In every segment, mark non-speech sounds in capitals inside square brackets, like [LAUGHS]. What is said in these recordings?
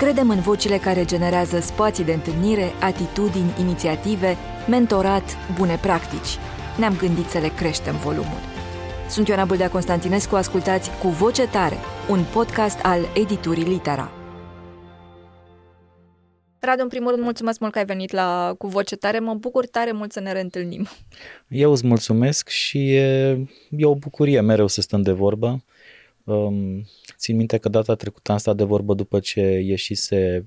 Credem în vocile care generează spații de întâlnire, atitudini, inițiative, mentorat, bune practici. Ne-am gândit să le creștem volumul. Sunt Ioana Bâldea Constantinescu, ascultați Cu Voce Tare, un podcast al editurii Litera. Radu, în primul rând, mulțumesc mult că ai venit la Cu Voce Tare. Mă bucur tare mult să ne reîntâlnim. Eu îți mulțumesc și e, e o bucurie mereu să stăm de vorbă. Um, țin minte că data trecută am stat de vorbă după ce ieșise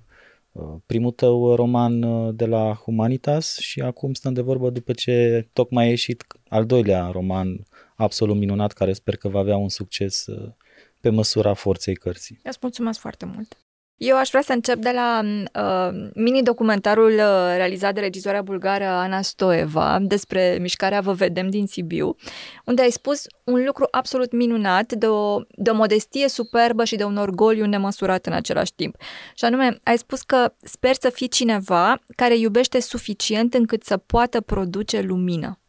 uh, primul tău roman uh, de la Humanitas și acum stăm de vorbă după ce tocmai a ieșit al doilea roman absolut minunat care sper că va avea un succes uh, pe măsura forței cărții. Îți mulțumesc foarte mult! Eu aș vrea să încep de la uh, mini-documentarul uh, realizat de regizoarea bulgară Ana Stoeva despre mișcarea Vă vedem din Sibiu, unde ai spus un lucru absolut minunat, de o, de o modestie superbă și de un orgoliu nemăsurat în același timp. Și anume, ai spus că sper să fii cineva care iubește suficient încât să poată produce lumină.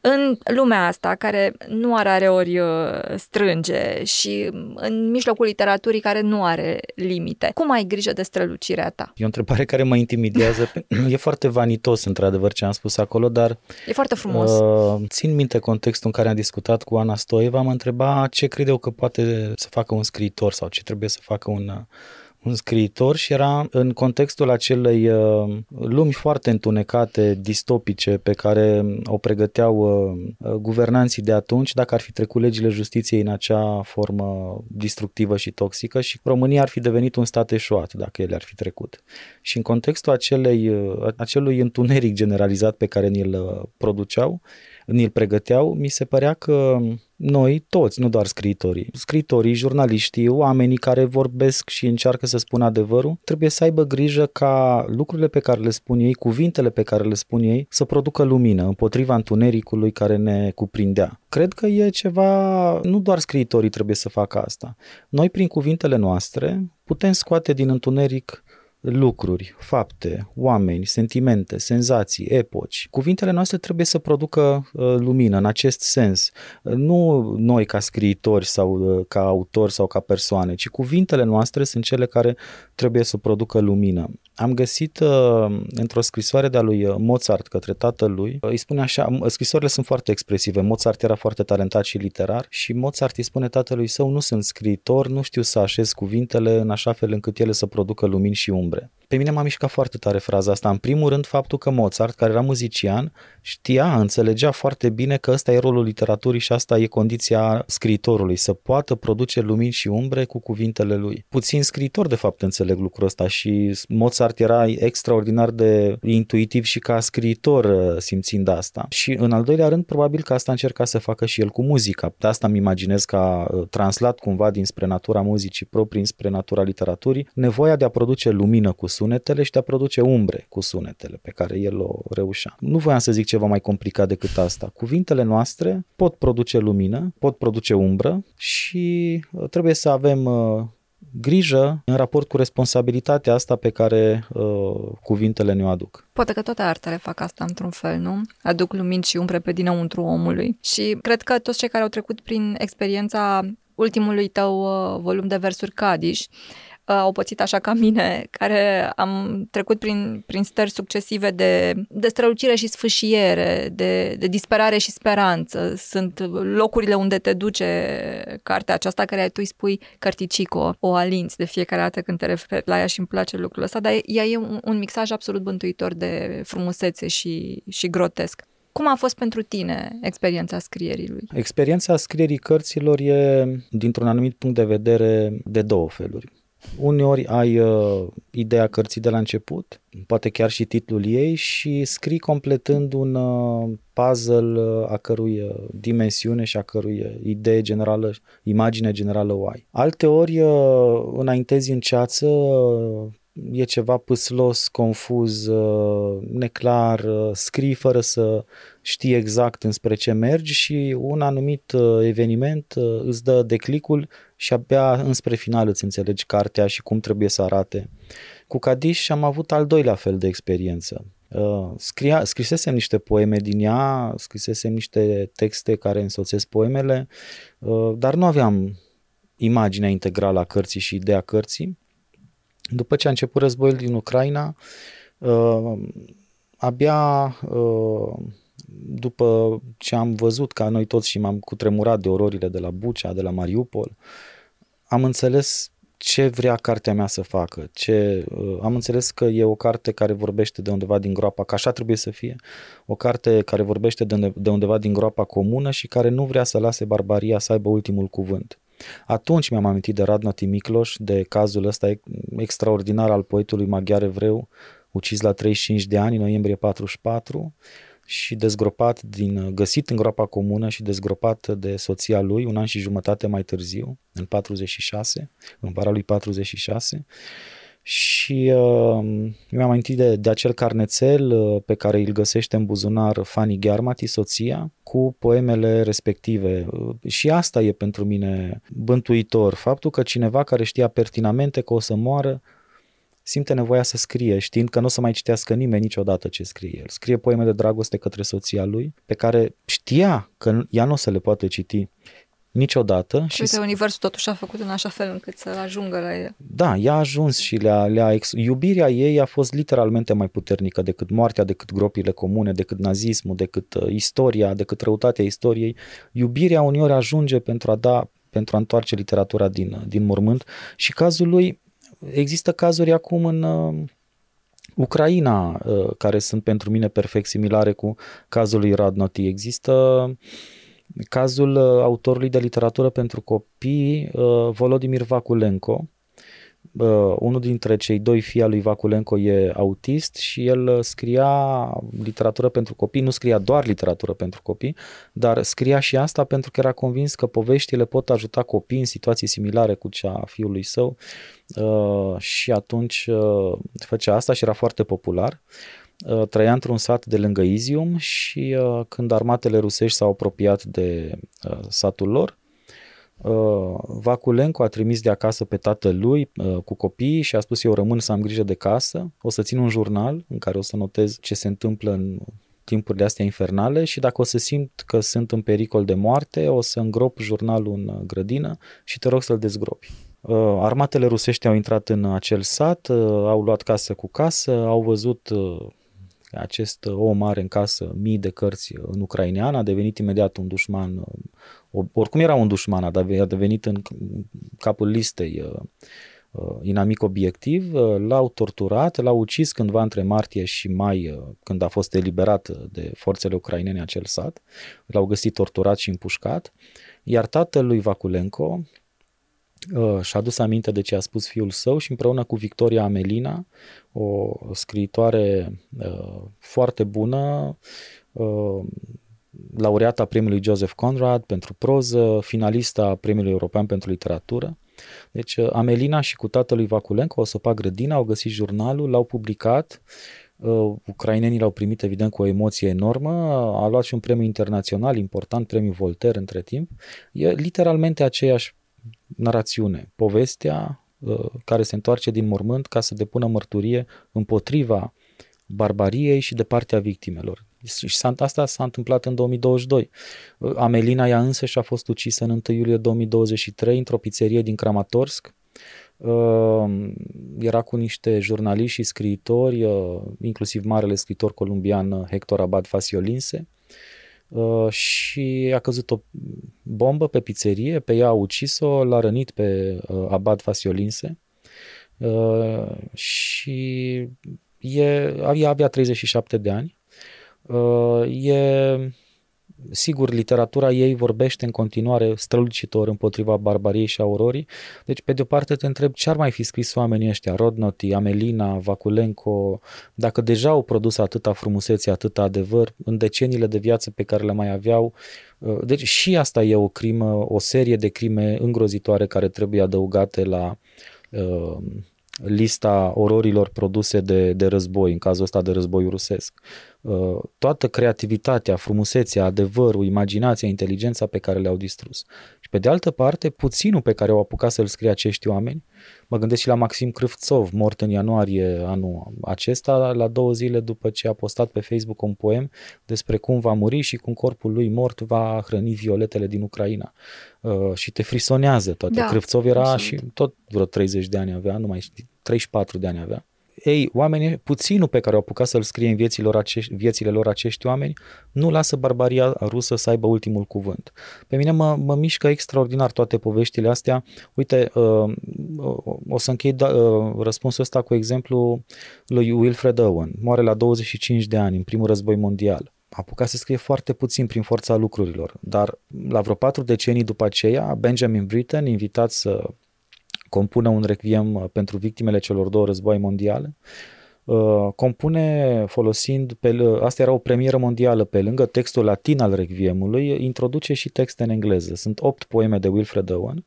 În lumea asta, care nu are ori uh, strânge și în mijlocul literaturii care nu are limite, cum ai grijă de strălucirea ta? E o întrebare care mă intimidează. [LAUGHS] e foarte vanitos, într-adevăr, ce am spus acolo, dar... E foarte frumos. Uh, țin minte contextul în care am discutat cu Ana Stoeva, mă întreba ce crede eu că poate să facă un scriitor sau ce trebuie să facă un un scriitor și era în contextul acelei uh, lumi foarte întunecate, distopice, pe care o pregăteau uh, guvernanții de atunci, dacă ar fi trecut legile justiției în acea formă destructivă și toxică și România ar fi devenit un stat eșuat dacă ele ar fi trecut. Și în contextul acelei, uh, acelui întuneric generalizat pe care ni-l produceau, ni-l pregăteau, mi se părea că noi toți, nu doar scriitorii, scriitorii, jurnaliștii, oamenii care vorbesc și încearcă să spună adevărul, trebuie să aibă grijă ca lucrurile pe care le spun ei, cuvintele pe care le spun ei, să producă lumină împotriva întunericului care ne cuprindea. Cred că e ceva, nu doar scriitorii trebuie să facă asta. Noi, prin cuvintele noastre, putem scoate din întuneric lucruri, fapte, oameni, sentimente, senzații, epoci. Cuvintele noastre trebuie să producă uh, lumină în acest sens. Nu noi ca scriitori sau uh, ca autori sau ca persoane, ci cuvintele noastre sunt cele care trebuie să producă lumină. Am găsit uh, într-o scrisoare de-a lui uh, Mozart către tatălui, uh, îi spune așa, scrisorile sunt foarte expresive, Mozart era foarte talentat și literar și Mozart îi spune tatălui său, nu sunt scriitor, nu știu să așez cuvintele în așa fel încât ele să producă lumini și umbre. Pe mine m-a mișcat foarte tare fraza asta. În primul rând, faptul că Mozart, care era muzician, știa, înțelegea foarte bine că ăsta e rolul literaturii și asta e condiția scriitorului, să poată produce lumini și umbre cu cuvintele lui. Puțin scriitor, de fapt, înțeleg lucrul ăsta și Mozart era extraordinar de intuitiv și ca scriitor uh, simțind asta. Și în al doilea rând, probabil că asta încerca să facă și el cu muzica. De asta îmi imaginez că a uh, translat cumva dinspre natura muzicii proprii spre natura literaturii nevoia de a produce lumină cu sunetele și de a produce umbre cu sunetele pe care el o reușea. Nu voiam să zic ceva mai complicat decât asta. Cuvintele noastre pot produce lumină, pot produce umbră și uh, trebuie să avem uh, grijă în raport cu responsabilitatea asta pe care uh, cuvintele ne-o aduc. Poate că toate artele fac asta într-un fel, nu? Aduc lumini și umbre pe dinăuntru omului. Și cred că toți cei care au trecut prin experiența ultimului tău uh, volum de versuri Cadiș Uh, au pățit așa ca mine, care am trecut prin, prin stări succesive de, de strălucire și sfâșiere, de, de disperare și speranță. Sunt locurile unde te duce cartea aceasta care tu îi spui Cărticico, o alinți de fiecare dată când te referi la ea și îmi place lucrul ăsta, dar ea e un, un mixaj absolut bântuitor de frumusețe și, și grotesc. Cum a fost pentru tine experiența scrierii lui? Experiența scrierii cărților e, dintr-un anumit punct de vedere, de două feluri. Uneori ai uh, ideea cărții de la început, poate chiar și titlul ei și scrii completând un uh, puzzle uh, a cărui uh, dimensiune și a cărui uh, idee generală, imagine generală o ai. Alteori uh, înaintezi în ceață uh, e ceva pâslos, confuz, uh, neclar, uh, scrii fără să știi exact înspre ce mergi și un anumit uh, eveniment îți dă declicul și abia înspre final îți înțelegi cartea și cum trebuie să arate. Cu Cadiș am avut al doilea fel de experiență. Scria, scrisesem niște poeme din ea, scrisesem niște texte care însoțesc poemele, dar nu aveam imaginea integrală a cărții și ideea cărții După ce a început războiul din Ucraina, uh, abia uh, după ce am văzut ca noi toți și m-am cutremurat de ororile de la Bucea, de la Mariupol, am înțeles ce vrea cartea mea să facă. Ce, uh, am înțeles că e o carte care vorbește de undeva din groapa, că așa trebuie să fie. O carte care vorbește de, unde, de undeva din groapa comună și care nu vrea să lase barbaria să aibă ultimul cuvânt. Atunci mi-am amintit de Radna Timicloș, de cazul ăsta extraordinar al poetului maghiar evreu, ucis la 35 de ani, în noiembrie 44, și dezgropat din, găsit în groapa comună și dezgropat de soția lui un an și jumătate mai târziu, în 46, în vara lui 46. Și uh, mi-am amintit de, de acel carnețel uh, pe care îl găsește în buzunar Fanny Ghermati, soția, cu poemele respective. Uh, și asta e pentru mine bântuitor, faptul că cineva care știa pertinamente că o să moară, simte nevoia să scrie, știind că nu o să mai citească nimeni niciodată ce scrie el. Scrie poeme de dragoste către soția lui, pe care știa că ea nu o să le poate citi niciodată. Și uite, universul totuși a făcut în așa fel încât să ajungă la el. Da, ea a ajuns și le-a, le-a ex... iubirea ei a fost literalmente mai puternică decât moartea, decât gropile comune, decât nazismul, decât uh, istoria, decât răutatea istoriei. Iubirea uneori ajunge pentru a da pentru a întoarce literatura din, din mormânt și cazul lui există cazuri acum în uh, Ucraina uh, care sunt pentru mine perfect similare cu cazul lui Radnoti. Există cazul uh, autorului de literatură pentru copii, Volodimir Vakulenko, uh, unul dintre cei doi fii al lui Vaculenco e autist și el uh, scria literatură pentru copii, nu scria doar literatură pentru copii, dar scria și asta pentru că era convins că poveștile pot ajuta copii în situații similare cu cea a fiului său uh, și atunci uh, făcea asta și era foarte popular. Uh, trăia într-un sat de lângă Izium și uh, când armatele rusești s-au apropiat de uh, satul lor, Uh, Vaculenco a trimis de acasă pe tatălui uh, cu copiii și a spus eu rămân să am grijă de casă, o să țin un jurnal în care o să notez ce se întâmplă în timpurile astea infernale și dacă o să simt că sunt în pericol de moarte, o să îngrop jurnalul în grădină și te rog să-l dezgropi. Uh, armatele rusești au intrat în acel sat, au luat casă cu casă, au văzut acest om mare în casă mii de cărți în ucrainean, a devenit imediat un dușman oricum era un dușman, dar a devenit în capul listei uh, uh, inamic obiectiv, uh, l-au torturat, l-au ucis cândva între martie și mai, când a fost eliberat de forțele ucrainene acel sat, l-au găsit torturat și împușcat, iar tatălui Vaculenco și-a adus aminte de ce a spus fiul său și împreună cu Victoria Amelina, o scriitoare foarte bună, laureata premiului Joseph Conrad pentru proză, finalista premiului european pentru literatură. Deci uh, Amelina și cu tatălui Vaculenco, o sopa grădina, au găsit jurnalul, l-au publicat, uh, ucrainenii l-au primit evident cu o emoție enormă, a luat și un premiu internațional important, premiul Voltaire între timp. E literalmente aceeași narațiune, povestea uh, care se întoarce din mormânt ca să depună mărturie împotriva barbariei și de partea victimelor. Și asta s-a întâmplat în 2022. Amelina ea însă și-a fost ucisă în 1 iulie 2023 într-o pizzerie din Kramatorsk. Uh, era cu niște jurnaliști și scriitori, uh, inclusiv marele scriitor columbian Hector Abad Fasiolinse, uh, și a căzut o bombă pe pizzerie, pe ea a ucis-o, l-a rănit pe Abad Fasiolinse și e, ea avea 37 de ani. Uh, e sigur, literatura ei vorbește în continuare strălucitor împotriva barbariei și aurorii. Deci, pe de o parte, te întreb ce ar mai fi scris oamenii ăștia, Rodnoti, Amelina, Vaculenco, dacă deja au produs atâta frumusețe, atâta adevăr în deceniile de viață pe care le mai aveau. Uh, deci și asta e o crimă, o serie de crime îngrozitoare care trebuie adăugate la uh, lista ororilor produse de, de război, în cazul ăsta de război rusesc. Uh, toată creativitatea, frumusețea, adevărul, imaginația, inteligența pe care le-au distrus. Și pe de altă parte, puținul pe care au apucat să-l scrie acești oameni, mă gândesc și la Maxim Crâvțov, mort în ianuarie anul acesta, la două zile după ce a postat pe Facebook un poem despre cum va muri și cum corpul lui mort va hrăni violetele din Ucraina. Uh, și te frisonează toate. Da, Crâvțov era absolut. și tot vreo 30 de ani avea, nu mai știu, 34 de ani avea ei, oamenii, puținul pe care au apucat să-l scrie în viețile lor, acești, viețile lor acești oameni, nu lasă barbaria rusă să aibă ultimul cuvânt. Pe mine mă, mă mișcă extraordinar toate poveștile astea. Uite, uh, o să închei da, uh, răspunsul ăsta cu exemplu lui Wilfred Owen. Moare la 25 de ani, în primul război mondial a apucat să scrie foarte puțin prin forța lucrurilor, dar la vreo patru decenii după aceea, Benjamin Britten, invitat să compune un requiem uh, pentru victimele celor două războaie mondiale. Uh, compune folosind, pe, asta era o premieră mondială, pe lângă textul latin al requiemului, introduce și texte în engleză. Sunt opt poeme de Wilfred Owen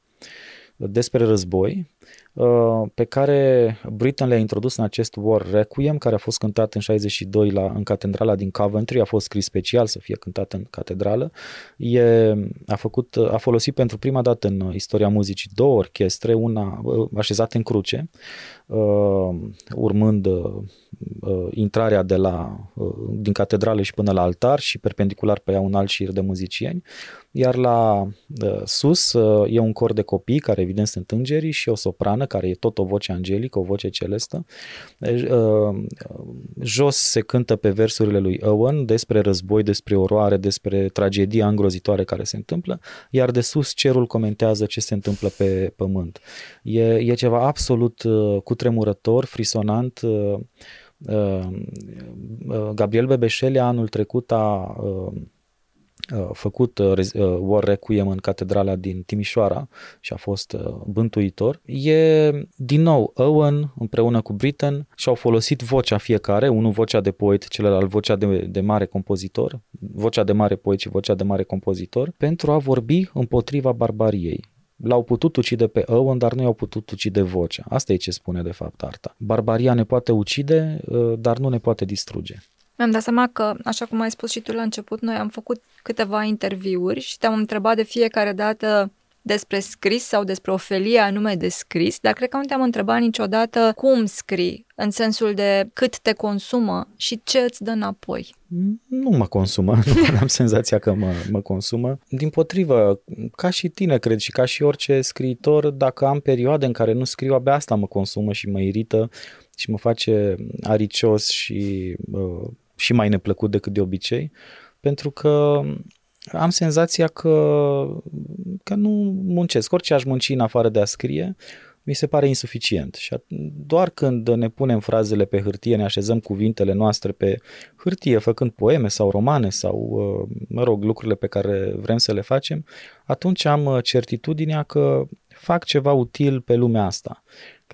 despre război, uh, pe care Britain le-a introdus în acest War Requiem, care a fost cântat în 62 la, în catedrala din Coventry, a fost scris special să fie cântat în catedrală. E, a, făcut, a folosit pentru prima dată în istoria muzicii două orchestre, una uh, așezată în cruce, uh, urmând intrarea de la, din catedrală și până la altar și perpendicular pe ea un alt șir de muzicieni iar la uh, sus uh, e un cor de copii, care evident sunt îngerii, și o soprană, care e tot o voce angelică, o voce celestă. Deci, uh, jos se cântă pe versurile lui Owen despre război, despre oroare, despre tragedia îngrozitoare care se întâmplă, iar de sus cerul comentează ce se întâmplă pe pământ. E, e ceva absolut uh, cutremurător, frisonant, uh, uh, Gabriel Bebeșele anul trecut a Uh, făcut uh, uh, War Requiem în catedrala din Timișoara și a fost bântuitor. E, din nou, Owen împreună cu Britten și-au folosit vocea fiecare, unul vocea de poet, celălalt vocea de, de mare compozitor, vocea de mare poet și vocea de mare compozitor, pentru a vorbi împotriva barbariei. L-au putut ucide pe Owen, dar nu i-au putut ucide vocea. Asta e ce spune de fapt arta. Barbaria ne poate ucide, dar nu ne poate distruge. Mi-am dat seama că, așa cum ai spus și tu la început, noi am făcut câteva interviuri și te-am întrebat de fiecare dată despre scris sau despre o felie anume de scris, dar cred că nu te-am întrebat niciodată cum scrii, în sensul de cât te consumă și ce îți dă înapoi. Nu mă consumă, [LAUGHS] nu am senzația că mă, mă consumă. Din potrivă, ca și tine, cred, și ca și orice scriitor, dacă am perioade în care nu scriu, abia asta mă consumă și mă irită și mă face aricios și uh, și mai neplăcut decât de obicei, pentru că am senzația că, că nu muncesc. Orice aș munci în afară de a scrie, mi se pare insuficient. Și doar când ne punem frazele pe hârtie, ne așezăm cuvintele noastre pe hârtie, făcând poeme sau romane sau, mă rog, lucrurile pe care vrem să le facem, atunci am certitudinea că fac ceva util pe lumea asta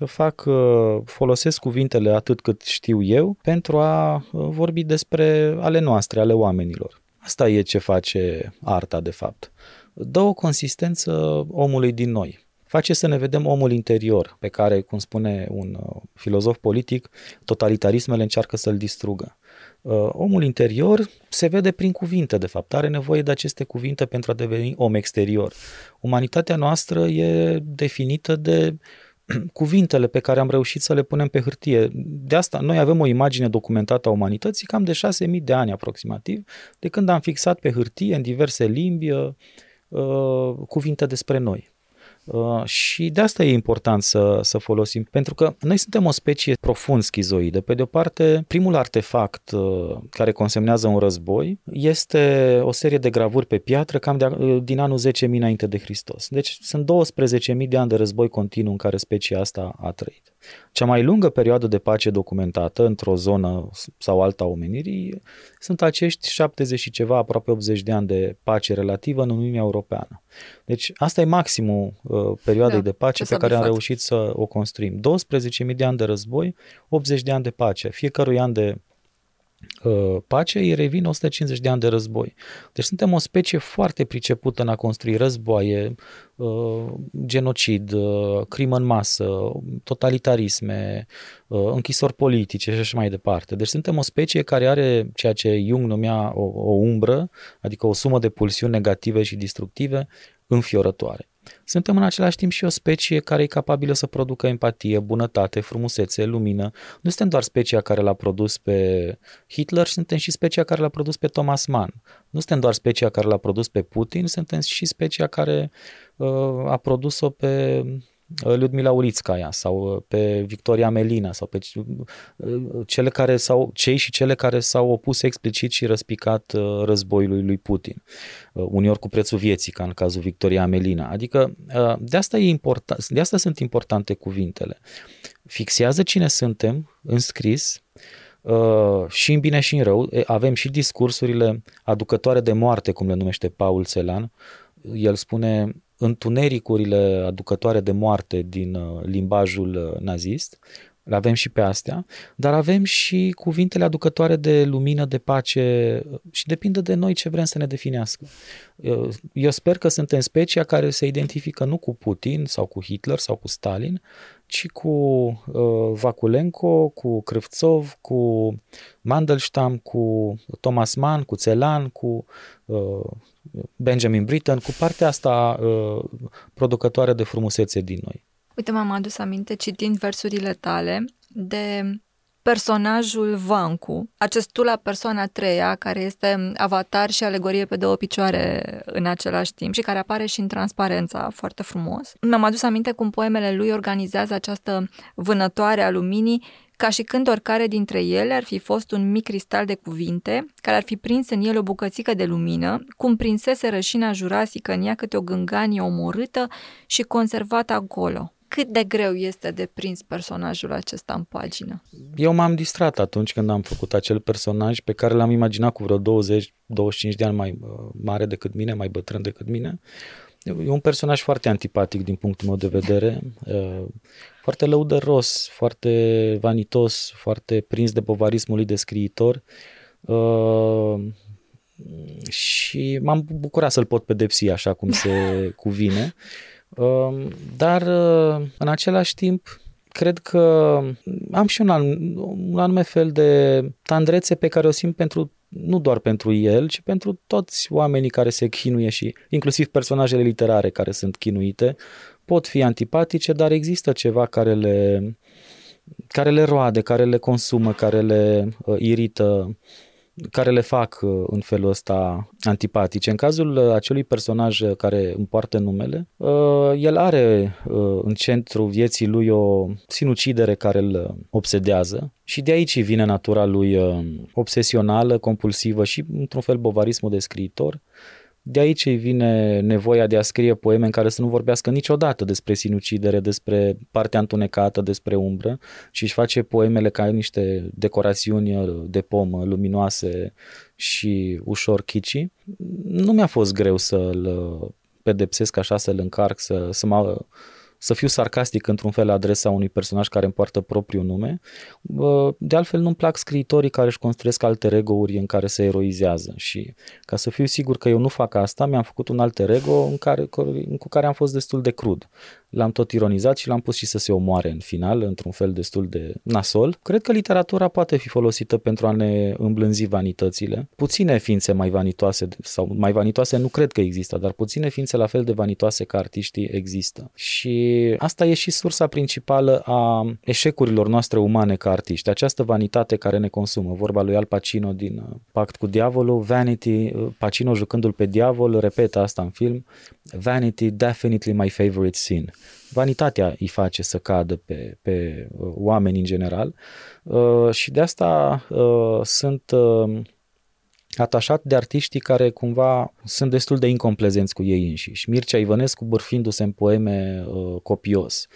că fac, uh, folosesc cuvintele atât cât știu eu pentru a uh, vorbi despre ale noastre, ale oamenilor. Asta e ce face arta, de fapt. Dă o consistență omului din noi. Face să ne vedem omul interior, pe care, cum spune un uh, filozof politic, totalitarismele încearcă să-l distrugă. Omul interior se vede prin cuvinte, de fapt. Are nevoie de aceste cuvinte pentru a deveni om exterior. Umanitatea noastră e definită de [CLEARS THROAT] cuvintele pe care am reușit să le punem pe hârtie. De asta noi avem o imagine documentată a umanității cam de 6.000 de ani aproximativ, de când am fixat pe hârtie în diverse limbi uh, uh cuvinte despre noi. Uh, și de asta e important să, să folosim, pentru că noi suntem o specie profund schizoidă. Pe de o parte, primul artefact uh, care consemnează un război este o serie de gravuri pe piatră cam de, uh, din anul 10.000 înainte de Hristos. Deci sunt 12.000 de ani de război continuu în care specia asta a trăit. Cea mai lungă perioadă de pace documentată într-o zonă sau alta a omenirii sunt acești 70 și ceva, aproape 80 de ani de pace relativă în Uniunea Europeană. Deci asta e maximul uh, perioadei da, de pace pe care am reușit să o construim. 12.000 de ani de război, 80 de ani de pace. Fiecărui an de uh, pace, îi revin 150 de ani de război. Deci suntem o specie foarte pricepută în a construi războaie, uh, genocid, uh, crimă în masă, totalitarisme, închisori politice și așa mai departe. Deci suntem o specie care are ceea ce Jung numea o, o umbră, adică o sumă de pulsiuni negative și destructive înfiorătoare. Suntem în același timp și o specie care e capabilă să producă empatie, bunătate, frumusețe, lumină. Nu suntem doar specia care l-a produs pe Hitler, suntem și specia care l-a produs pe Thomas Mann. Nu suntem doar specia care l-a produs pe Putin, suntem și specia care uh, a produs-o pe Uh, Ludmila Ulițcaia sau uh, pe Victoria Melina sau pe uh, cele care s-au, cei și cele care s-au opus explicit și răspicat războiului lui Putin, uneori cu prețul vieții, ca în cazul Victoria Melina. Adică de asta, e important, de asta sunt importante cuvintele. Fixează cine suntem în scris, și în bine și în rău. Avem și discursurile aducătoare de moarte, cum le numește Paul Celan. El spune întunericurile aducătoare de moarte din uh, limbajul uh, nazist, le avem și pe astea, dar avem și cuvintele aducătoare de lumină, de pace uh, și depinde de noi ce vrem să ne definească. Eu sper că suntem specia care se identifică nu cu Putin sau cu Hitler sau cu Stalin, ci cu uh, Vakulenko, cu Krivtsov, cu Mandelstam, cu Thomas Mann, cu Celan, cu uh, Benjamin Britten, cu partea asta uh, producătoare de frumusețe din noi. Uite, m-am adus aminte, citind versurile tale, de personajul Vancu, acest tu la persoana treia, care este avatar și alegorie pe două picioare în același timp și care apare și în transparența foarte frumos. Mi-am adus aminte cum poemele lui organizează această vânătoare a luminii ca și când oricare dintre ele ar fi fost un mic cristal de cuvinte, care ar fi prins în el o bucățică de lumină, cum prinsese rășina jurasică în ea câte o gânganie omorâtă și conservată acolo. Cât de greu este de prins personajul acesta în pagină? Eu m-am distrat atunci când am făcut acel personaj pe care l-am imaginat cu vreo 20-25 de ani mai uh, mare decât mine, mai bătrân decât mine. E un personaj foarte antipatic din punctul meu de vedere, [LAUGHS] uh, foarte lăudăros, foarte vanitos, foarte prins de bovarismul lui de scriitor uh, și m-am bucurat să-l pot pedepsi așa cum se [LAUGHS] cuvine. Um, dar uh, în același timp cred că am și un, un anume fel de tandrețe pe care o simt pentru nu doar pentru el, ci pentru toți oamenii care se chinuie și inclusiv personajele literare care sunt chinuite, pot fi antipatice, dar există ceva care le, care le roade, care le consumă, care le uh, irită care le fac uh, în felul ăsta antipatice. În cazul uh, acelui personaj uh, care împoartă numele, el are în centru vieții lui o sinucidere care îl obsedează și de aici vine natura lui obsesională, compulsivă și într-un fel bovarismul de scriitor de aici îi vine nevoia de a scrie poeme în care să nu vorbească niciodată despre sinucidere, despre partea întunecată, despre umbră, și își face poemele ca niște decorațiuni de pomă luminoase și ușor chici. Nu mi-a fost greu să-l pedepsesc așa, să-l încarc, să, să mă să fiu sarcastic într-un fel la adresa unui personaj care îmi poartă propriul nume. De altfel nu-mi plac scriitorii care își construiesc alter ego-uri în care se eroizează și ca să fiu sigur că eu nu fac asta, mi-am făcut un alter ego în care, cu care am fost destul de crud l-am tot ironizat și l-am pus și să se omoare în final, într-un fel destul de nasol. Cred că literatura poate fi folosită pentru a ne îmblânzi vanitățile. Puține ființe mai vanitoase, sau mai vanitoase nu cred că există, dar puține ființe la fel de vanitoase ca artiștii există. Și asta e și sursa principală a eșecurilor noastre umane ca artiști. Această vanitate care ne consumă. Vorba lui Al Pacino din uh, Pact cu Diavolul, Vanity, uh, Pacino jucându-l pe diavol, repetă asta în film, Vanity, definitely my favorite sin. Vanitatea îi face să cadă pe, pe uh, oameni în general uh, și de asta uh, sunt uh, atașat de artiștii care cumva sunt destul de incomplezenți cu ei înșiși. Mircea Ivănescu bârfindu-se în poeme uh, copios.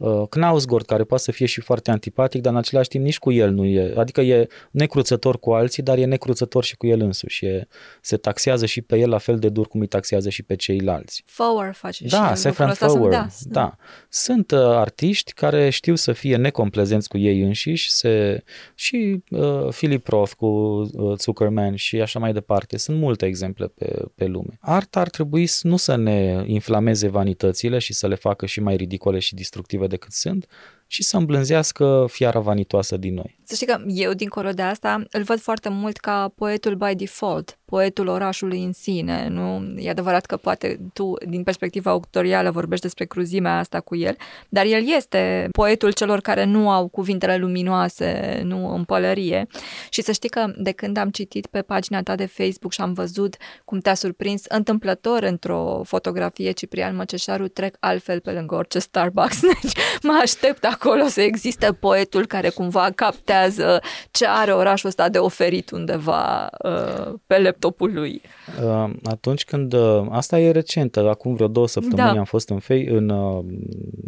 Uh, Knausgård, care poate să fie și foarte antipatic, dar în același timp nici cu el nu e, adică e necruțător cu alții, dar e necruțător și cu el însuși. E, se taxează și pe el la fel de dur cum îi taxează și pe ceilalți. Fowler face da, și Sefran Fowler, da, da. Sunt uh, artiști care știu să fie necomplezenți cu ei înșiși, se, și uh, Philip Roth cu uh, Zuckerman și așa mai departe. Sunt multe exemple pe, pe lume. Arta ar trebui nu să ne inflameze vanitățile și să le facă și mai ridicole și destructive decât sunt, și să îmblânzească fiara vanitoasă din noi. Să știi că eu, dincolo de asta, îl văd foarte mult ca poetul by default, poetul orașului în sine, nu? E adevărat că poate tu, din perspectiva autorială, vorbești despre cruzimea asta cu el, dar el este poetul celor care nu au cuvintele luminoase, nu în pălărie. Și să știi că de când am citit pe pagina ta de Facebook și am văzut cum te-a surprins întâmplător într-o fotografie Ciprian Măceșaru, trec altfel pe lângă orice Starbucks. [LAUGHS] Deci mă aștept acolo să existe poetul care cumva captează ce are orașul ăsta de oferit undeva uh, pe laptopul lui. Uh, atunci când, uh, asta e recentă, acum vreo două săptămâni da. am fost în, fei, în uh,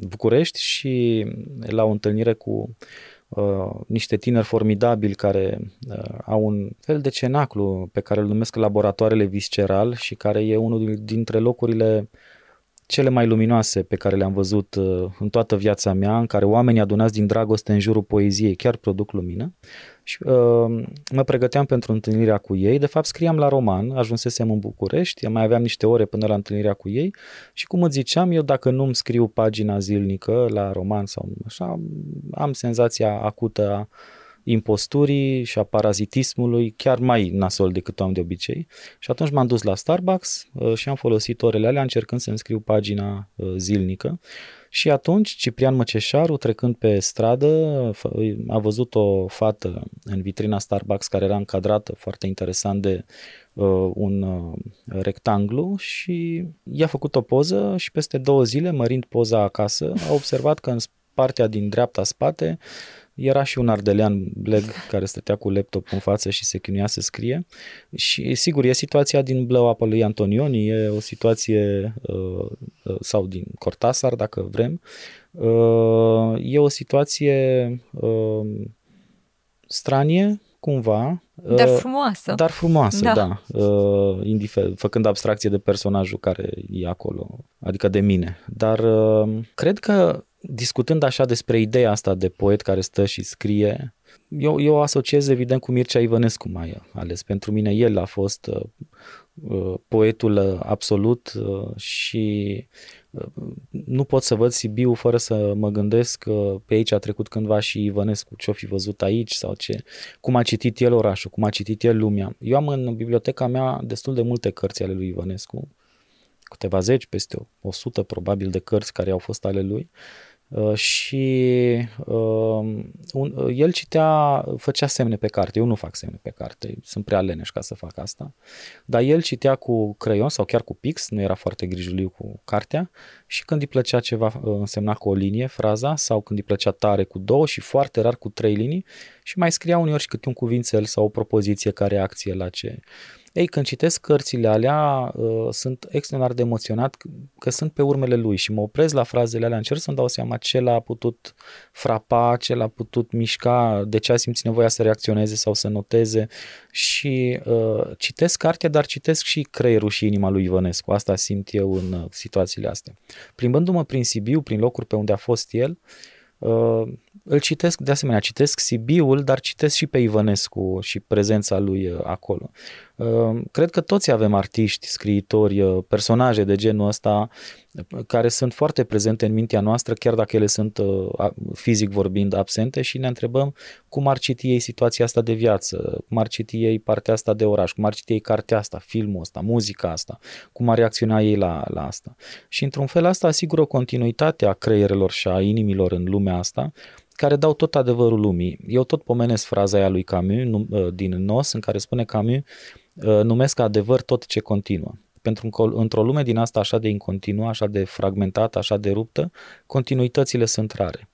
București și la o întâlnire cu Uh, niște tineri formidabili care uh, au un fel de cenaclu pe care îl numesc laboratoarele visceral și care e unul dintre locurile cele mai luminoase pe care le-am văzut uh, în toată viața mea, în care oamenii adunați din dragoste în jurul poeziei chiar produc lumină. Și uh, mă pregăteam pentru întâlnirea cu ei. De fapt, scriam la roman, ajunsesem în București, mai aveam niște ore până la întâlnirea cu ei și cum îți ziceam, eu dacă nu-mi scriu pagina zilnică la roman sau așa, am senzația acută a imposturii și a parazitismului chiar mai nasol decât o am de obicei. Și atunci m-am dus la Starbucks uh, și am folosit orele alea încercând să-mi scriu pagina uh, zilnică. Și atunci Ciprian Măceșaru, trecând pe stradă, a văzut o fată în vitrina Starbucks care era încadrată foarte interesant de uh, un uh, rectanglu și i-a făcut o poză și peste două zile, mărind poza acasă, a observat că în partea din dreapta spate era și un ardelean bleg care stătea cu laptop în față și se chinuia să scrie. Și sigur, e situația din Blow Up lui Antonioni, e o situație, uh, uh, sau din Cortasar, dacă vrem, uh, e o situație stranie, cumva. Dar frumoasă. Dar frumoasă, da. da indifer- făcând abstracție de personajul care e acolo, adică de mine. Dar cred că discutând așa despre ideea asta de poet care stă și scrie, eu, eu o asociez evident cu Mircea Ivănescu mai ales. Pentru mine el a fost uh, uh poetul uh, absolut uh, și uh, nu pot să văd Sibiu fără să mă gândesc că pe aici a trecut cândva și Ivănescu, ce-o fi văzut aici sau ce, cum a citit el orașul, cum a citit el lumea. Eu am în biblioteca mea destul de multe cărți ale lui Ivănescu, câteva zeci, peste o sută probabil de cărți care au fost ale lui Uh, și uh, un, uh, el citea, făcea semne pe carte. Eu nu fac semne pe carte, sunt prea leneș ca să fac asta. Dar el citea cu creion sau chiar cu pix, nu era foarte grijuliu cu cartea și când îi plăcea ceva uh, însemna cu o linie, fraza, sau când îi plăcea tare cu două și foarte rar cu trei linii și mai scria uneori și câte un cuvințel sau o propoziție ca reacție la ce ei, când citesc cărțile alea, uh, sunt extraordinar de emoționat că sunt pe urmele lui și mă opresc la frazele alea, încerc să-mi dau seama ce l-a putut frapa, ce l-a putut mișca, de ce a simțit nevoia să reacționeze sau să noteze și uh, citesc cartea, dar citesc și creierul și inima lui Ivănescu. Asta simt eu în uh, situațiile astea. Plimbându-mă prin Sibiu, prin locuri pe unde a fost el, uh, îl citesc, de asemenea, citesc Sibiul, dar citesc și pe Ivănescu și prezența lui uh, acolo. Uh, cred că toți avem artiști, scriitori, uh, personaje de genul ăsta care sunt foarte prezente în mintea noastră, chiar dacă ele sunt fizic vorbind absente și ne întrebăm cum ar citi ei situația asta de viață, cum ar citi ei partea asta de oraș, cum ar citi ei cartea asta, filmul ăsta, muzica asta, cum ar reacționa ei la, la asta. Și într-un fel asta asigură o continuitate a creierelor și a inimilor în lumea asta, care dau tot adevărul lumii. Eu tot pomenesc fraza aia lui Camus ă, din Nos, în care spune Camus, ă, numesc adevăr tot ce continuă. Pentru că într-o lume din asta așa de incontinuă, așa de fragmentată, așa de ruptă, continuitățile sunt rare.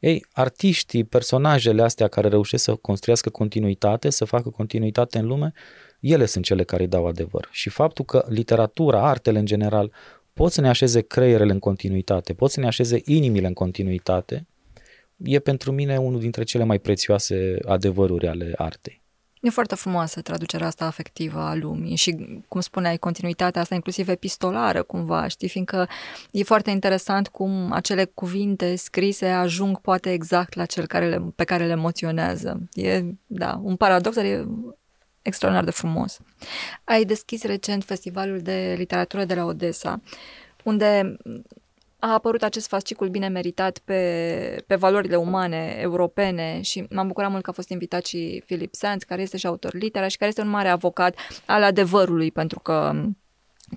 Ei, artiștii, personajele astea care reușesc să construiască continuitate, să facă continuitate în lume, ele sunt cele care îi dau adevăr. Și faptul că literatura, artele în general, pot să ne așeze creierele în continuitate, pot să ne așeze inimile în continuitate, e pentru mine unul dintre cele mai prețioase adevăruri ale artei. E foarte frumoasă traducerea asta afectivă a lumii și, cum spuneai, continuitatea asta inclusiv epistolară cumva, știi, fiindcă e foarte interesant cum acele cuvinte scrise ajung poate exact la cel care le, pe care le emoționează. E, da, un paradox, dar e extraordinar de frumos. Ai deschis recent festivalul de literatură de la Odessa, unde a apărut acest fascicul bine meritat pe, pe valorile umane europene și m-am bucurat mult că a fost invitat și Philip Sands, care este și autor litera și care este un mare avocat al adevărului, pentru că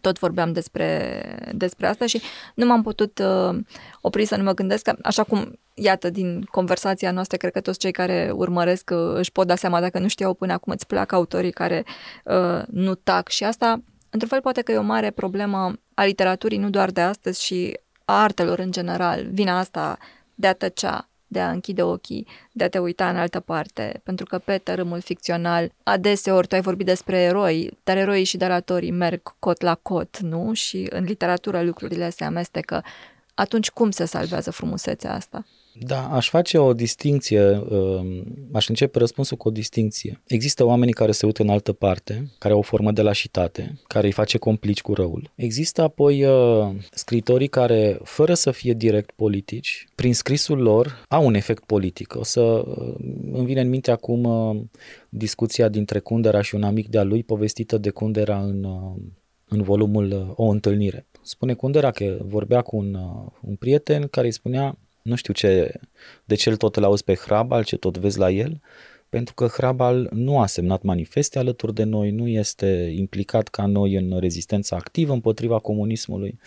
tot vorbeam despre, despre asta și nu m-am putut uh, opri să nu mă gândesc că, așa cum, iată, din conversația noastră, cred că toți cei care urmăresc uh, își pot da seama dacă nu știau până acum, îți plac autorii care uh, nu tac și asta, într-un fel, poate că e o mare problemă a literaturii, nu doar de astăzi, și a artelor în general, vina asta de a tăcea, de a închide ochii, de a te uita în altă parte, pentru că pe tărâmul ficțional adeseori tu ai vorbit despre eroi, dar eroii și daratorii merg cot la cot, nu? Și în literatură lucrurile se amestecă. Atunci cum se salvează frumusețea asta? Da, aș face o distinție, um, aș începe răspunsul cu o distinție. Există oamenii care se uită în altă parte, care au o formă de lașitate, care îi face complici cu răul. Există apoi uh, scritorii care, fără să fie direct politici, prin scrisul lor au un efect politic. O să uh, îmi vine în minte acum uh, discuția dintre Kundera și un amic de-a lui, povestită de Kundera în, în volumul O întâlnire. Spune Kundera că vorbea cu un, un prieten care îi spunea nu știu ce, de ce tot îl auzi pe Hrabal, ce tot vezi la el, pentru că Hrabal nu a semnat manifeste alături de noi, nu este implicat ca noi în rezistența activă împotriva comunismului.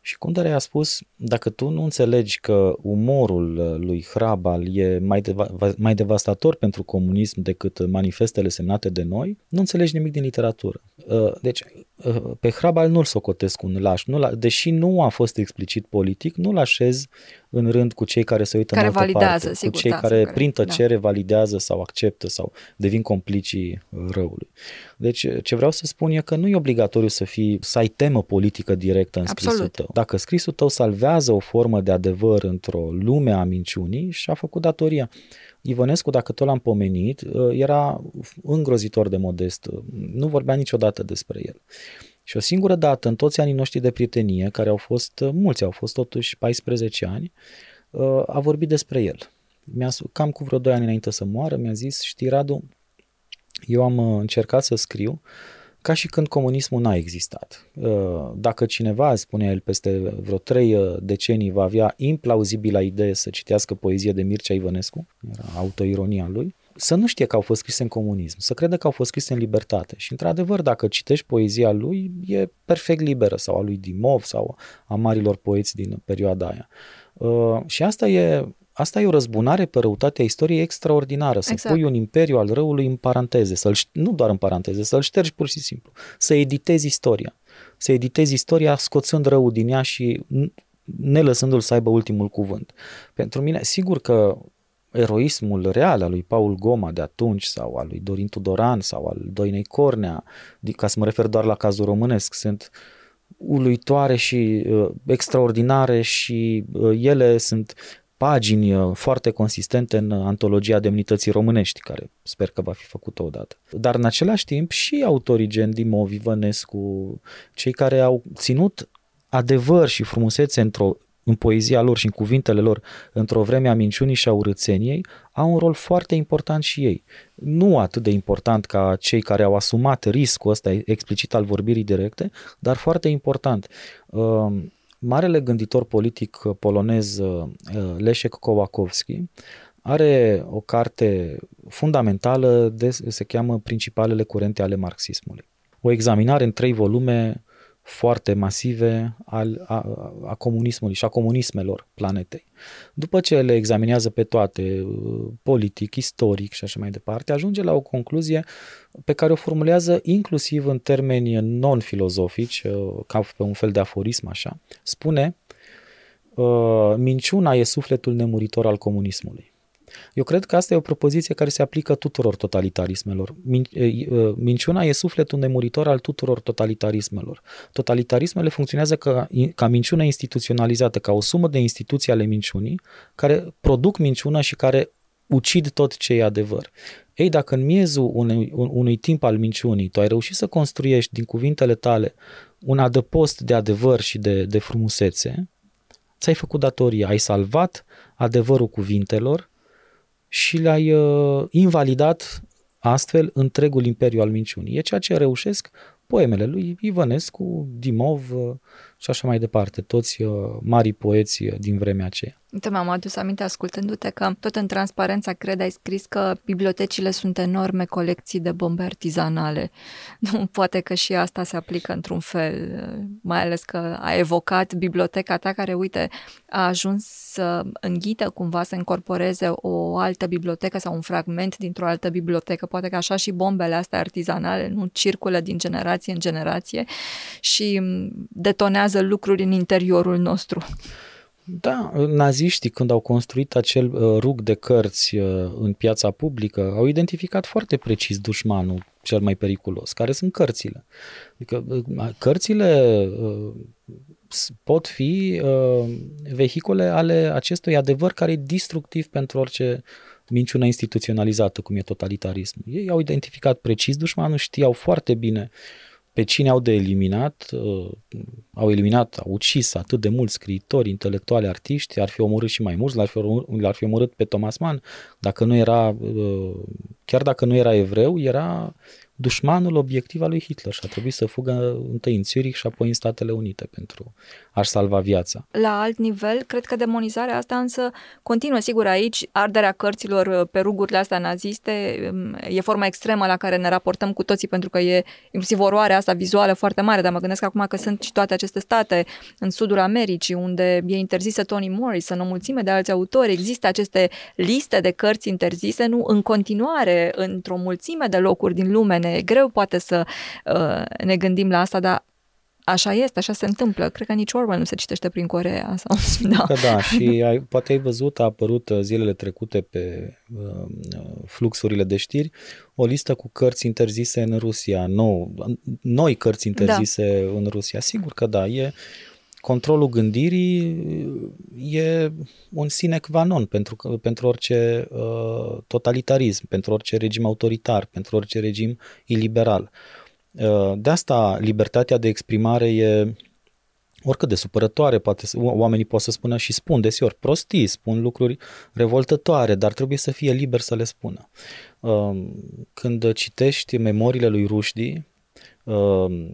Și Kundera a spus, dacă tu nu înțelegi că umorul lui Hrabal e mai, deva- mai devastator pentru comunism decât manifestele semnate de noi, nu înțelegi nimic din literatură. Uh, deci, uh, pe Hrabal nu-l socotesc un laș, nu deși nu a fost explicit politic, nu-l așez în rând cu cei care se uită care în altă validează, parte, sigur, cu cei da, care sigur, prin tăcere da. validează sau acceptă sau devin complicii răului. Deci ce vreau să spun e că nu e obligatoriu să fii, să ai temă politică directă în Absolut. scrisul tău. Dacă scrisul tău salvează o formă de adevăr într-o lume a minciunii și a făcut datoria. Ivănescu, dacă tot l-am pomenit, era îngrozitor de modest. Nu vorbea niciodată despre el. Și o singură dată în toți anii noștri de prietenie, care au fost, mulți au fost totuși 14 ani, a vorbit despre el. Mi-a, cam cu vreo 2 ani înainte să moară, mi-a zis, știi Radu, eu am încercat să scriu ca și când comunismul n-a existat. Dacă cineva, spunea el, peste vreo trei decenii va avea implauzibilă idee să citească poezie de Mircea Ivănescu, era autoironia lui, să nu știe că au fost scrise în comunism, să crede că au fost scrise în libertate. Și, într-adevăr, dacă citești poezia lui, e perfect liberă, sau a lui Dimov, sau a marilor poeți din perioada aia. Uh, și asta e, asta e o răzbunare pe răutatea istoriei extraordinară, să exact. pui un imperiu al răului în paranteze, să-l, nu doar în paranteze, să-l ștergi pur și simplu, să editezi istoria. Să editezi istoria scoțând răul din ea și ne lăsându-l să aibă ultimul cuvânt. Pentru mine, sigur că eroismul real al lui Paul Goma de atunci sau al lui Dorin Tudoran sau al Doinei Cornea, ca să mă refer doar la cazul românesc, sunt uluitoare și uh, extraordinare și uh, ele sunt pagini uh, foarte consistente în antologia demnității românești, care sper că va fi făcută odată. Dar în același timp și autorii gen Dimov, Ivănescu, cei care au ținut adevăr și frumusețe într-o în poezia lor și în cuvintele lor într-o vreme a minciunii și a urățeniei, au un rol foarte important și ei. Nu atât de important ca cei care au asumat riscul ăsta explicit al vorbirii directe, dar foarte important. Um, marele gânditor politic polonez uh, Leszek Kołakowski are o carte fundamentală, de, se cheamă Principalele curente ale marxismului. O examinare în trei volume foarte masive al, a, a comunismului și a comunismelor planetei. După ce le examinează pe toate, politic, istoric și așa mai departe, ajunge la o concluzie pe care o formulează inclusiv în termeni non-filozofici, ca pe un fel de aforism așa. Spune, minciuna e sufletul nemuritor al comunismului. Eu cred că asta e o propoziție care se aplică tuturor totalitarismelor. Minciuna e sufletul nemuritor al tuturor totalitarismelor. Totalitarismele funcționează ca, ca minciună instituționalizată, ca o sumă de instituții ale minciunii care produc minciuna și care ucid tot ce e adevăr. Ei, dacă în miezul unui, unui timp al minciunii tu ai reușit să construiești din cuvintele tale un adăpost de adevăr și de, de frumusețe, ți-ai făcut datoria, ai salvat adevărul cuvintelor și le-ai uh, invalidat astfel întregul imperiu al minciunii. E ceea ce reușesc poemele lui Ivănescu, Dimov uh, și așa mai departe, toți uh, mari poeți uh, din vremea aceea. Uite, m-am adus aminte ascultându-te că tot în transparența, cred, ai scris că bibliotecile sunt enorme colecții de bombe artizanale. [LAUGHS] Nu, poate că și asta se aplică într-un fel, mai ales că a evocat biblioteca ta care, uite, a ajuns să înghită cumva, să încorporeze o altă bibliotecă sau un fragment dintr-o altă bibliotecă. Poate că așa și bombele astea artizanale nu circulă din generație în generație și detonează lucruri în interiorul nostru. Da, naziștii când au construit acel uh, rug de cărți uh, în piața publică, au identificat foarte precis dușmanul cel mai periculos, care sunt cărțile. Adică uh, cărțile uh, pot fi uh, vehicule ale acestui adevăr care e destructiv pentru orice minciună instituționalizată, cum e totalitarismul. Ei au identificat precis dușmanul, știau foarte bine uh, pe cine au de eliminat, uh, au eliminat, au ucis atât de mulți scriitori, intelectuali, artiști, ar fi omorât și mai mulți, l-ar fi, omorât, l-ar fi omorât pe Thomas Mann, dacă nu era, uh, chiar dacă nu era evreu, era dușmanul obiectiv al lui Hitler și a trebuit să fugă întâi în Zurich și apoi în Statele Unite pentru a-și salva viața. La alt nivel, cred că demonizarea asta însă continuă. Sigur, aici arderea cărților uh, pe rugurile astea naziste um, e forma extremă la care ne raportăm cu toții pentru că e inclusiv oroarea asta vizuală foarte mare, dar mă gândesc acum că sunt și toate aceste state în sudul Americii unde e interzisă Toni Morrison, o mulțime de alți autori, există aceste liste de cărți interzise, nu în continuare într-o mulțime de locuri din lume ne e greu poate să uh, ne gândim la asta, dar așa este, așa se întâmplă. Cred că nici Orwell nu se citește prin Corea. Sau, da. Că da, și ai, poate ai văzut, a apărut uh, zilele trecute pe uh, fluxurile de știri, o listă cu cărți interzise în Rusia, nou, noi cărți da. interzise da. în Rusia. Sigur că da, e controlul gândirii e un sine qua non pentru, pentru orice uh, totalitarism, pentru orice regim autoritar, pentru orice regim iliberal. Uh, de asta libertatea de exprimare e oricât de supărătoare, poate, oamenii pot să spună și spun deseori prostii, spun lucruri revoltătoare, dar trebuie să fie liber să le spună. Uh, când citești memoriile lui Rushdie, uh,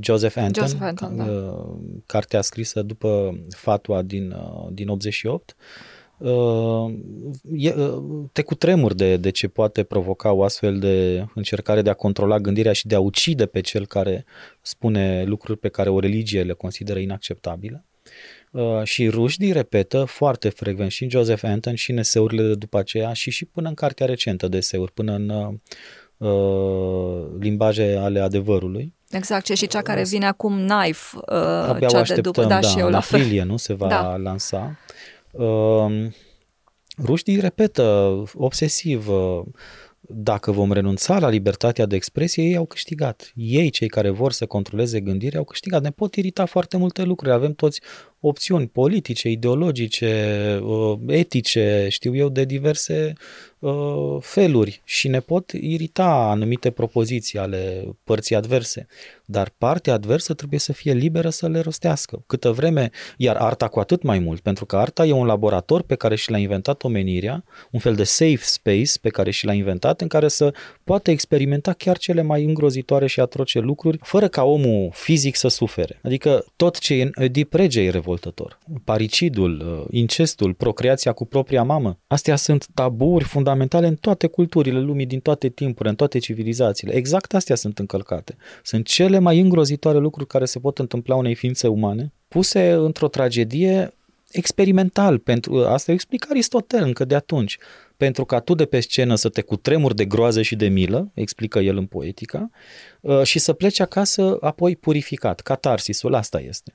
Joseph Anton, Joseph Anton da. Uh, cartea scrisă după fatua din, uh, din 88, uh, te cutremur de, de ce poate provoca o astfel de încercare de a controla gândirea și de a ucide pe cel care spune lucruri pe care o religie le consideră inacceptabile. Uh, și Rushdie repetă foarte frecvent și în Joseph Anton și în eseurile de după aceea și și până în cartea recentă de eseuri, până în uh, limbaje ale adevărului. Exact, și cea care vine acum, Knife, uh, Abia cea de după, da, da și eu la fel. Aprilie, nu se va da. lansa. Uh, Rușdii repetă obsesiv, uh, dacă vom renunța la libertatea de expresie, ei au câștigat. Ei, cei care vor să controleze gândirea, au câștigat. Ne pot irita foarte multe lucruri. Avem toți opțiuni politice, ideologice, uh, etice, știu eu, de diverse uh, feluri și ne pot irita anumite propoziții ale părții adverse. Dar partea adversă trebuie să fie liberă să le rostească. Câtă vreme, iar arta cu atât mai mult, pentru că arta e un laborator pe care și l-a inventat omenirea, un fel de safe space pe care și l-a inventat, în care să poată experimenta chiar cele mai îngrozitoare și atroce lucruri, fără ca omul fizic să sufere. Adică tot ce e în Oedip Rege e revoltător. Paricidul, uh, incestul, procreația cu propria mamă. Astea sunt taburi fundamentale în toate culturile lumii, din toate timpurile, în toate civilizațiile. Exact astea sunt încălcate. Sunt cele mai îngrozitoare lucruri care se pot întâmpla unei ființe umane, puse într-o tragedie experimental. Pentru, asta o explică Aristotel încă de atunci. Pentru ca tu de pe scenă să te cutremuri de groază și de milă, explică el în poetica, uh, și să pleci acasă apoi purificat. Catarsisul, asta este.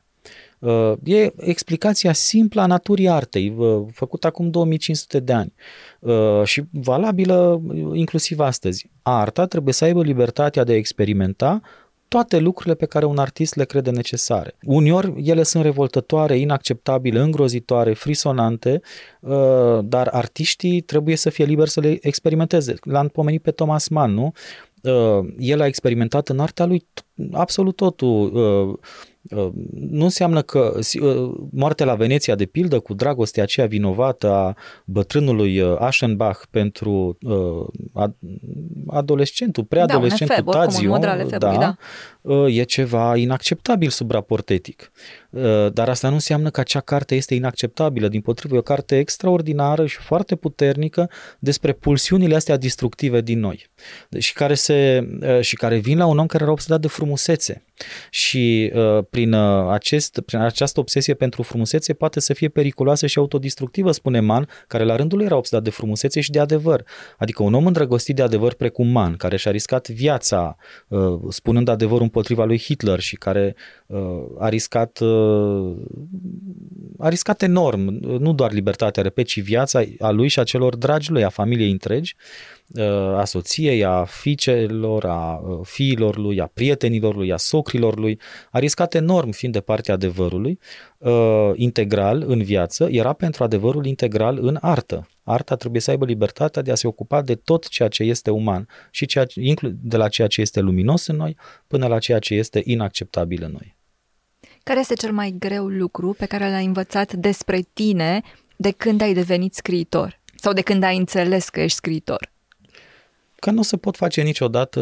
Uh, e explicația simplă a naturii artei, uh, făcută acum 2500 de ani uh, și valabilă inclusiv astăzi. Arta trebuie să aibă libertatea de a experimenta toate lucrurile pe care un artist le crede necesare. Uneori ele sunt revoltătoare, inacceptabile, îngrozitoare, frisonante, dar artiștii trebuie să fie liberi să le experimenteze. L-am pomenit pe Thomas Mann, nu? El a experimentat în artea lui absolut totul Uh, nu înseamnă că uh, moartea la Veneția, de pildă, cu dragostea aceea vinovată a bătrânului uh, Aschenbach pentru adolescentul, preadolescentul da, Tazio, da, da, e ceva inacceptabil sub raport etic. Dar asta nu înseamnă că acea carte este inacceptabilă, din potrivă e o carte extraordinară și foarte puternică despre pulsiunile astea destructive din noi și care, se, și care vin la un om care era obsedat de frumusețe și uh, prin, uh, acest, prin această obsesie pentru frumusețe poate să fie periculoasă și autodistructivă, spune Man, care la rândul lui era obsedat de frumusețe și de adevăr. Adică un om îndrăgostit de adevăr precum Man, care și-a riscat viața uh, spunând adevărul împotriva lui Hitler și care uh, a riscat uh, a riscat enorm, nu doar libertatea, repet, ci viața a lui și a celor dragi lui, a familiei întregi, Uh, a soției, a fiicelor, a uh, fiilor lui, a prietenilor lui, a socrilor lui, a riscat enorm fiind de partea adevărului uh, integral în viață, era pentru adevărul integral în artă. Arta trebuie să aibă libertatea de a se ocupa de tot ceea ce este uman și ceea, de la ceea ce este luminos în noi până la ceea ce este inacceptabil în noi. Care este cel mai greu lucru pe care l-ai învățat despre tine de când ai devenit scriitor? Sau de când ai înțeles că ești scriitor? Că nu se pot face niciodată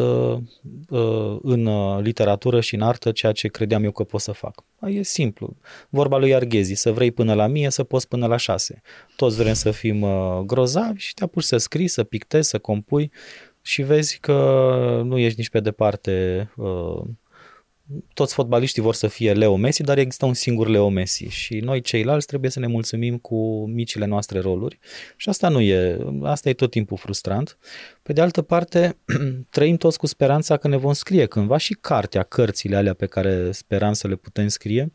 uh, în uh, literatură și în artă ceea ce credeam eu că pot să fac. E simplu. Vorba lui Arghezi, să vrei până la mie, să poți până la șase. Toți vrem să fim uh, grozavi și te apuci să scrii, să pictezi, să compui și vezi că nu ești nici pe departe toți fotbaliștii vor să fie Leo Messi, dar există un singur Leo Messi și noi ceilalți trebuie să ne mulțumim cu micile noastre roluri și asta nu e, asta e tot timpul frustrant. Pe de altă parte, [CLEARS THROAT] trăim toți cu speranța că ne vom scrie cândva și cartea, cărțile alea pe care speram să le putem scrie.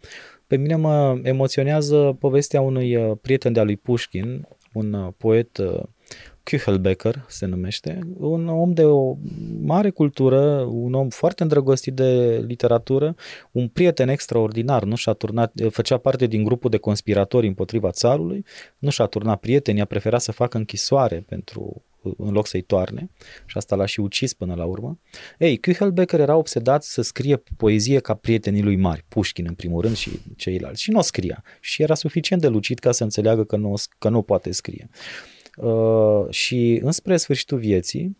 Pe mine mă emoționează povestea unui uh, prieten de-a lui Pushkin, un uh, poet uh, Küchelbecker se numește, un om de o mare cultură, un om foarte îndrăgostit de literatură, un prieten extraordinar, nu și-a turnat, făcea parte din grupul de conspiratori împotriva țarului, nu și-a turnat prieteni, a preferat să facă închisoare pentru în loc să-i toarne și asta l-a și ucis până la urmă. Ei, Küchelbecker era obsedat să scrie poezie ca prietenii lui mari, Pușkin în primul rând și ceilalți și nu o scria și era suficient de lucid ca să înțeleagă că nu, că nu poate scrie. Uh, și înspre sfârșitul vieții,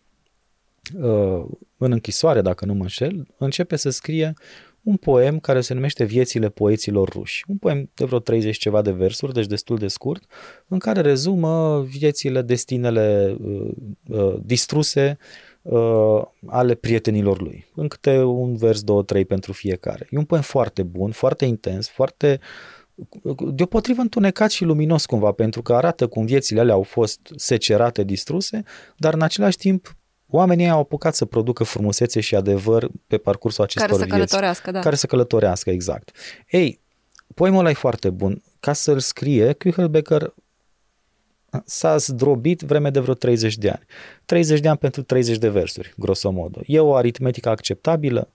uh, în închisoare, dacă nu mă înșel, începe să scrie un poem care se numește Viețile poeților ruși. Un poem de vreo 30 ceva de versuri, deci destul de scurt, în care rezumă viețile, destinele uh, uh, distruse uh, ale prietenilor lui. În câte un vers, două, trei pentru fiecare. E un poem foarte bun, foarte intens, foarte uh, deopotrivă întunecat și luminos cumva, pentru că arată cum viețile alea au fost secerate, distruse, dar în același timp oamenii au apucat să producă frumusețe și adevăr pe parcursul acestor care vieți. Care să călătorească, da. Care să călătorească, exact. Ei, poemul ăla e foarte bun. Ca să-l scrie, Küchelbecker s-a zdrobit vreme de vreo 30 de ani. 30 de ani pentru 30 de versuri, grosomodo. E o aritmetică acceptabilă,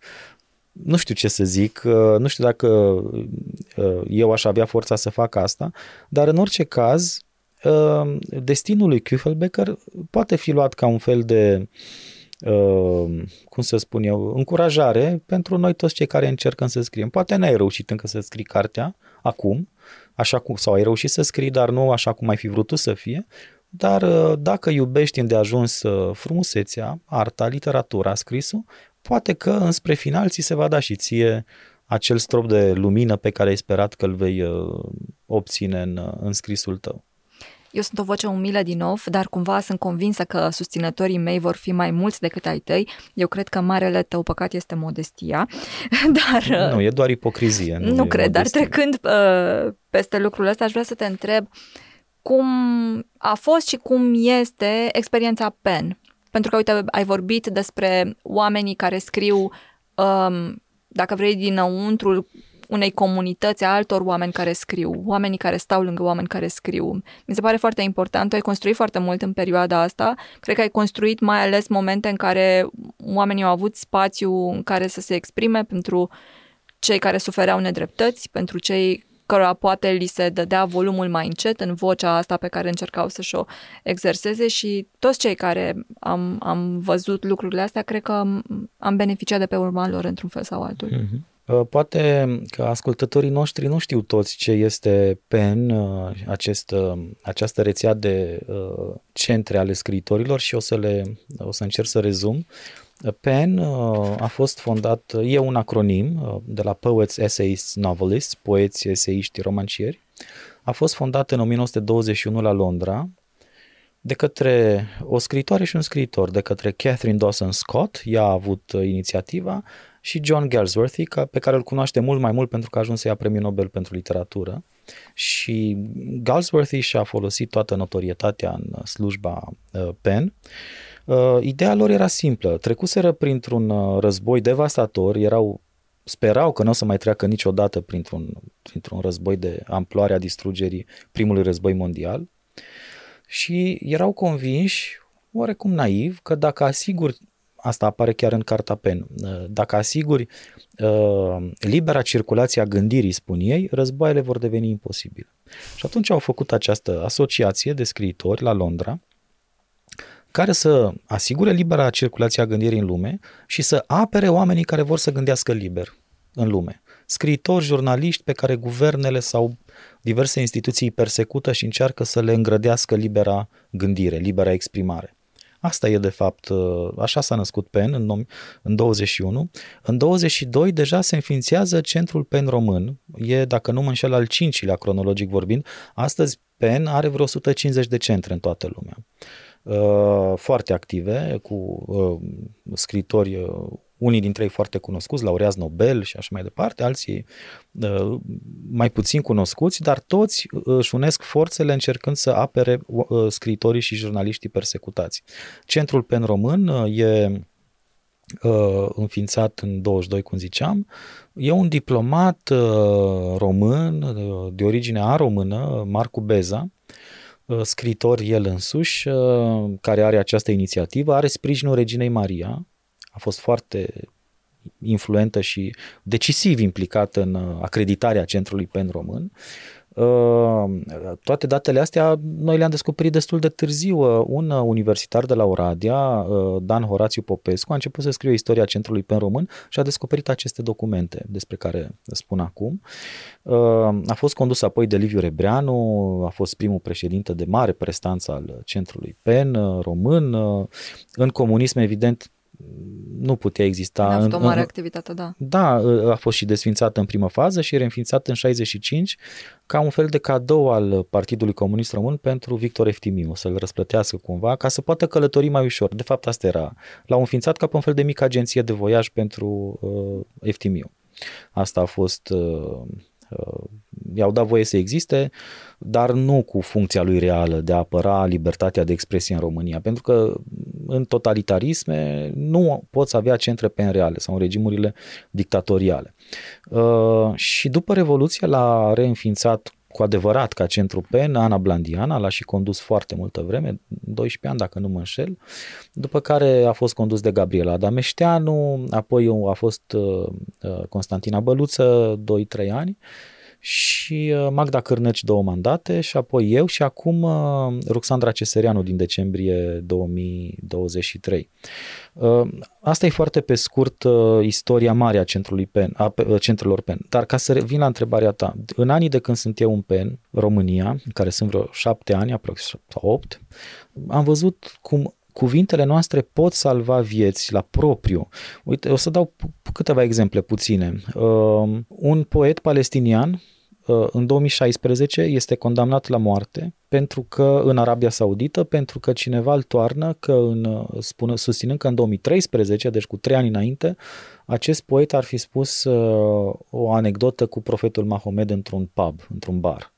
nu știu ce să zic, uh, nu știu dacă uh, eu aș avea forța să fac asta, dar în orice caz, uh, destinul lui Küchelbecker poate fi luat ca un fel de, cum să spun eu, încurajare pentru noi toți cei care încercăm să scriem. Poate n-ai reușit încă să scrii cartea acum, așa cum, sau ai reușit să scrii, dar nu așa cum ai fi vrut tu să fie, dar dacă iubești îndeajuns frumusețea, arta, literatura, scrisul, poate că înspre final ți se va da și ție acel strop de lumină pe care ai sperat că îl vei uh, obține în, uh, în scrisul tău. Eu sunt o voce umilă din nou, dar cumva sunt convinsă că susținătorii mei vor fi mai mulți decât ai tăi. Eu cred că marele tău păcat este modestia. [LAUGHS] Dar, nu, e doar ipocrizie. Nu, nu cred, modestie. dar trecând uh, peste lucrul ăsta, aș vrea să te întreb cum a fost și cum este experiența PEN pentru că, uite, ai vorbit despre oamenii care scriu, um, dacă vrei, dinăuntru unei comunități a altor oameni care scriu, oamenii care stau lângă oameni care scriu. Mi se pare foarte important, tu ai construit foarte mult în perioada asta, cred că ai construit mai ales momente în care oamenii au avut spațiu în care să se exprime pentru cei care sufereau nedreptăți, pentru cei cărora poate li se dădea volumul mai încet în vocea asta pe care încercau să-și o exerseze și toți cei care am, am văzut lucrurile astea, cred că am beneficiat de pe urma lor într-un fel sau altul. Mm-hmm. Poate că ascultătorii noștri nu știu toți ce este PEN, uh, acest, uh, această rețea de centre ale scriitorilor și o să, le, o să încerc să rezum. PEN uh, a fost fondat, e un acronim uh, de la Poets, Essayists, Novelists, poeți, eseiști, romancieri. A fost fondat în 1921 la Londra de către o scritoare și un scriitor, de către Catherine Dawson Scott, ea a avut uh, inițiativa, și John Galsworthy, pe care îl cunoaște mult mai mult pentru că a ajuns să ia premiul Nobel pentru literatură. Și Galsworthy și-a folosit toată notorietatea în slujba uh, PEN Uh, ideea lor era simplă. Trecuseră printr-un uh, război devastator, erau sperau că nu o să mai treacă niciodată printr-un, printr-un război de amploare a distrugerii primului război mondial și erau convinși, oarecum naiv, că dacă asiguri, asta apare chiar în Carta Pen, uh, dacă asiguri uh, libera circulație a gândirii, spun ei, războaiele vor deveni imposibile. Și atunci au făcut această asociație de scriitori la Londra, care să asigure libera circulație a gândirii în lume și să apere oamenii care vor să gândească liber în lume. Scriitori, jurnaliști pe care guvernele sau diverse instituții persecută și încearcă să le îngrădească libera gândire, libera exprimare. Asta e de fapt, așa s-a născut PEN în, în 21. În 22 deja se înființează Centrul PEN Român, e, dacă nu mă înșel, al cincilea cronologic vorbind. Astăzi PEN are vreo 150 de centre în toată lumea. Uh, foarte active, cu uh, scritori, uh, unii dintre ei foarte cunoscuți, laureați Nobel și așa mai departe, alții uh, mai puțin cunoscuți, dar toți își unesc forțele încercând să apere uh, scritorii și jurnaliștii persecutați. Centrul PEN Român uh, e uh, înființat în 22, cum ziceam, e un diplomat uh, român, uh, de origine a română, Marcu Beza, Uh, scritor el însuși, uh, care are această inițiativă, are sprijinul Reginei Maria, a fost foarte influentă și decisiv implicată în uh, acreditarea Centrului PEN Român. Uh, toate datele astea noi le-am descoperit destul de târziu. Uh, un universitar de la Oradea, uh, Dan Horațiu Popescu, a început să scrie istoria Centrului Pen Român și a descoperit aceste documente despre care spun acum. A fost condus apoi de Liviu Rebreanu, a fost primul președinte de mare prestanță al Centrului PEN Român. În comunism, evident, nu putea exista. A fost o mare în, activitate, da. Da, a fost și desfințată în primă fază și reînființată în 65 ca un fel de cadou al Partidului Comunist Român pentru Victor Eftimiu, să-l răsplătească cumva, ca să poată călători mai ușor. De fapt, asta era. L-au înființat ca pe un fel de mică agenție de voiaj pentru uh, Eftimiu. Asta a fost uh, Uh, i-au dat voie să existe, dar nu cu funcția lui reală de a apăra libertatea de expresie în România, pentru că în totalitarisme nu poți avea centre pen reale sau în regimurile dictatoriale. Uh, și după Revoluție l-a reînființat cu adevărat ca centru PEN, Ana Blandiana, l-a și condus foarte multă vreme, 12 ani dacă nu mă înșel, după care a fost condus de Gabriela Adameșteanu, apoi a fost uh, uh, Constantina Băluță, 2-3 ani, și uh, Magda Cârnăci două mandate și apoi eu și acum uh, Ruxandra Cesăreanu din decembrie 2023. Uh, asta e foarte pe scurt istoria mare a centrului PEN, a centrelor PEN. Dar ca să vin la întrebarea ta, în anii de când sunt eu în PEN, România, care sunt vreo șapte ani, aproximativ opt, am văzut cum cuvintele noastre pot salva vieți la propriu. Uite, o să dau câteva exemple puține. Uh, un poet palestinian uh, în 2016 este condamnat la moarte pentru că în Arabia Saudită, pentru că cineva îl toarnă că în, uh, spune, susținând că în 2013, deci cu trei ani înainte, acest poet ar fi spus uh, o anecdotă cu profetul Mahomed într-un pub, într-un bar.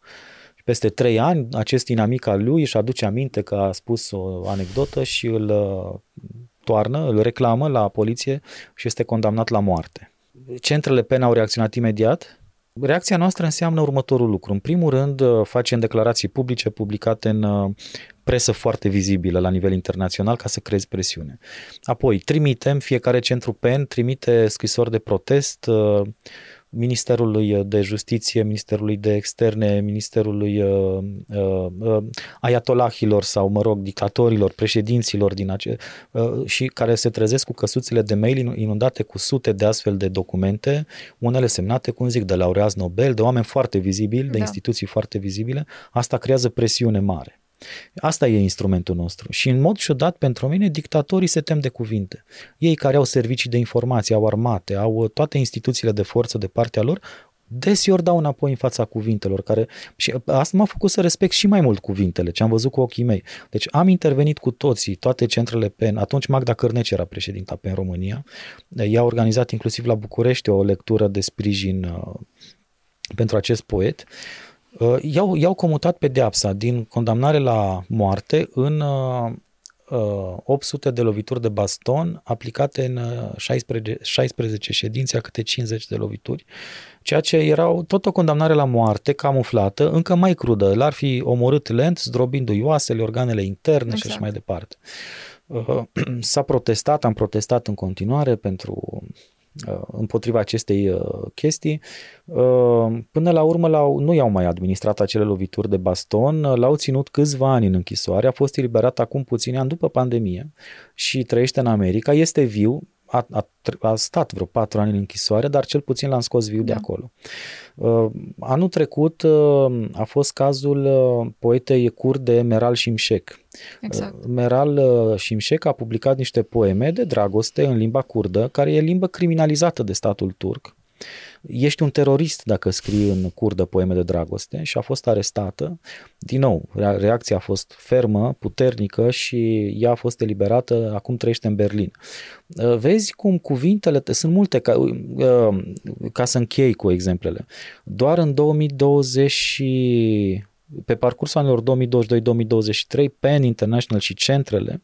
Peste trei ani, acest inamic al lui își aduce aminte că a spus o anecdotă și îl uh, toarnă, îl reclamă la poliție și este condamnat la moarte. Centrele PEN au reacționat imediat, Reacția noastră înseamnă următorul lucru. În primul rând, uh, facem declarații publice publicate în uh, presă foarte vizibilă la nivel internațional ca să creezi presiune. Apoi, trimitem, fiecare centru PEN trimite scrisori de protest uh, Ministerului de Justiție, Ministerului de Externe, Ministerului uh, uh, uh, ayatolahilor sau, mă rog, dictatorilor, președinților din ace- uh, și care se trezesc cu căsuțele de mail inundate cu sute de astfel de documente, unele semnate, cum zic, de laureați Nobel, de oameni foarte vizibili, de da. instituții foarte vizibile. Asta creează presiune mare. Asta e instrumentul nostru. Și în mod ciudat pentru mine, dictatorii se tem de cuvinte. Ei care au servicii de informație, au armate, au toate instituțiile de forță de partea lor, deseori dau înapoi în fața cuvintelor care și asta m-a făcut să respect și mai mult cuvintele, ce am văzut cu ochii mei. Deci am intervenit cu toții, toate centrele PEN. Atunci Magda Cărneci era președinta PEN România. Ea a organizat inclusiv la București o lectură de sprijin uh, pentru acest poet. Uh, i-au, i-au comutat pedeapsa din condamnare la moarte în 800 uh, de lovituri de baston aplicate în 16, 16 ședințe a câte 50 de lovituri, ceea ce era tot o condamnare la moarte camuflată, încă mai crudă. L-ar fi omorât lent, zdrobindu-i oasele, organele interne exact. și așa mai departe. Uh, [CLEARS THROAT] s-a protestat, am protestat în continuare pentru Uh, împotriva acestei uh, chestii. Uh, până la urmă l-au, nu i-au mai administrat acele lovituri de baston, l-au ținut câțiva ani în închisoare, a fost eliberat acum puțini ani după pandemie și trăiește în America, este viu, a, a, a stat vreo patru ani în închisoare, dar cel puțin l-am scos viu da. de acolo. Uh, anul trecut uh, a fost cazul uh, poetei kurde Meral Shimshek. Exact. Uh, Meral uh, Shimshek a publicat niște poeme de dragoste în limba kurdă, care e limbă criminalizată de statul turc ești un terorist dacă scrii în curdă poeme de dragoste și a fost arestată. Din nou, reacția a fost fermă, puternică și ea a fost eliberată, acum trăiește în Berlin. Uh, vezi cum cuvintele, sunt multe, ca, uh, ca să închei cu exemplele. Doar în 2020 și pe parcursul anilor 2022-2023, PEN International și centrele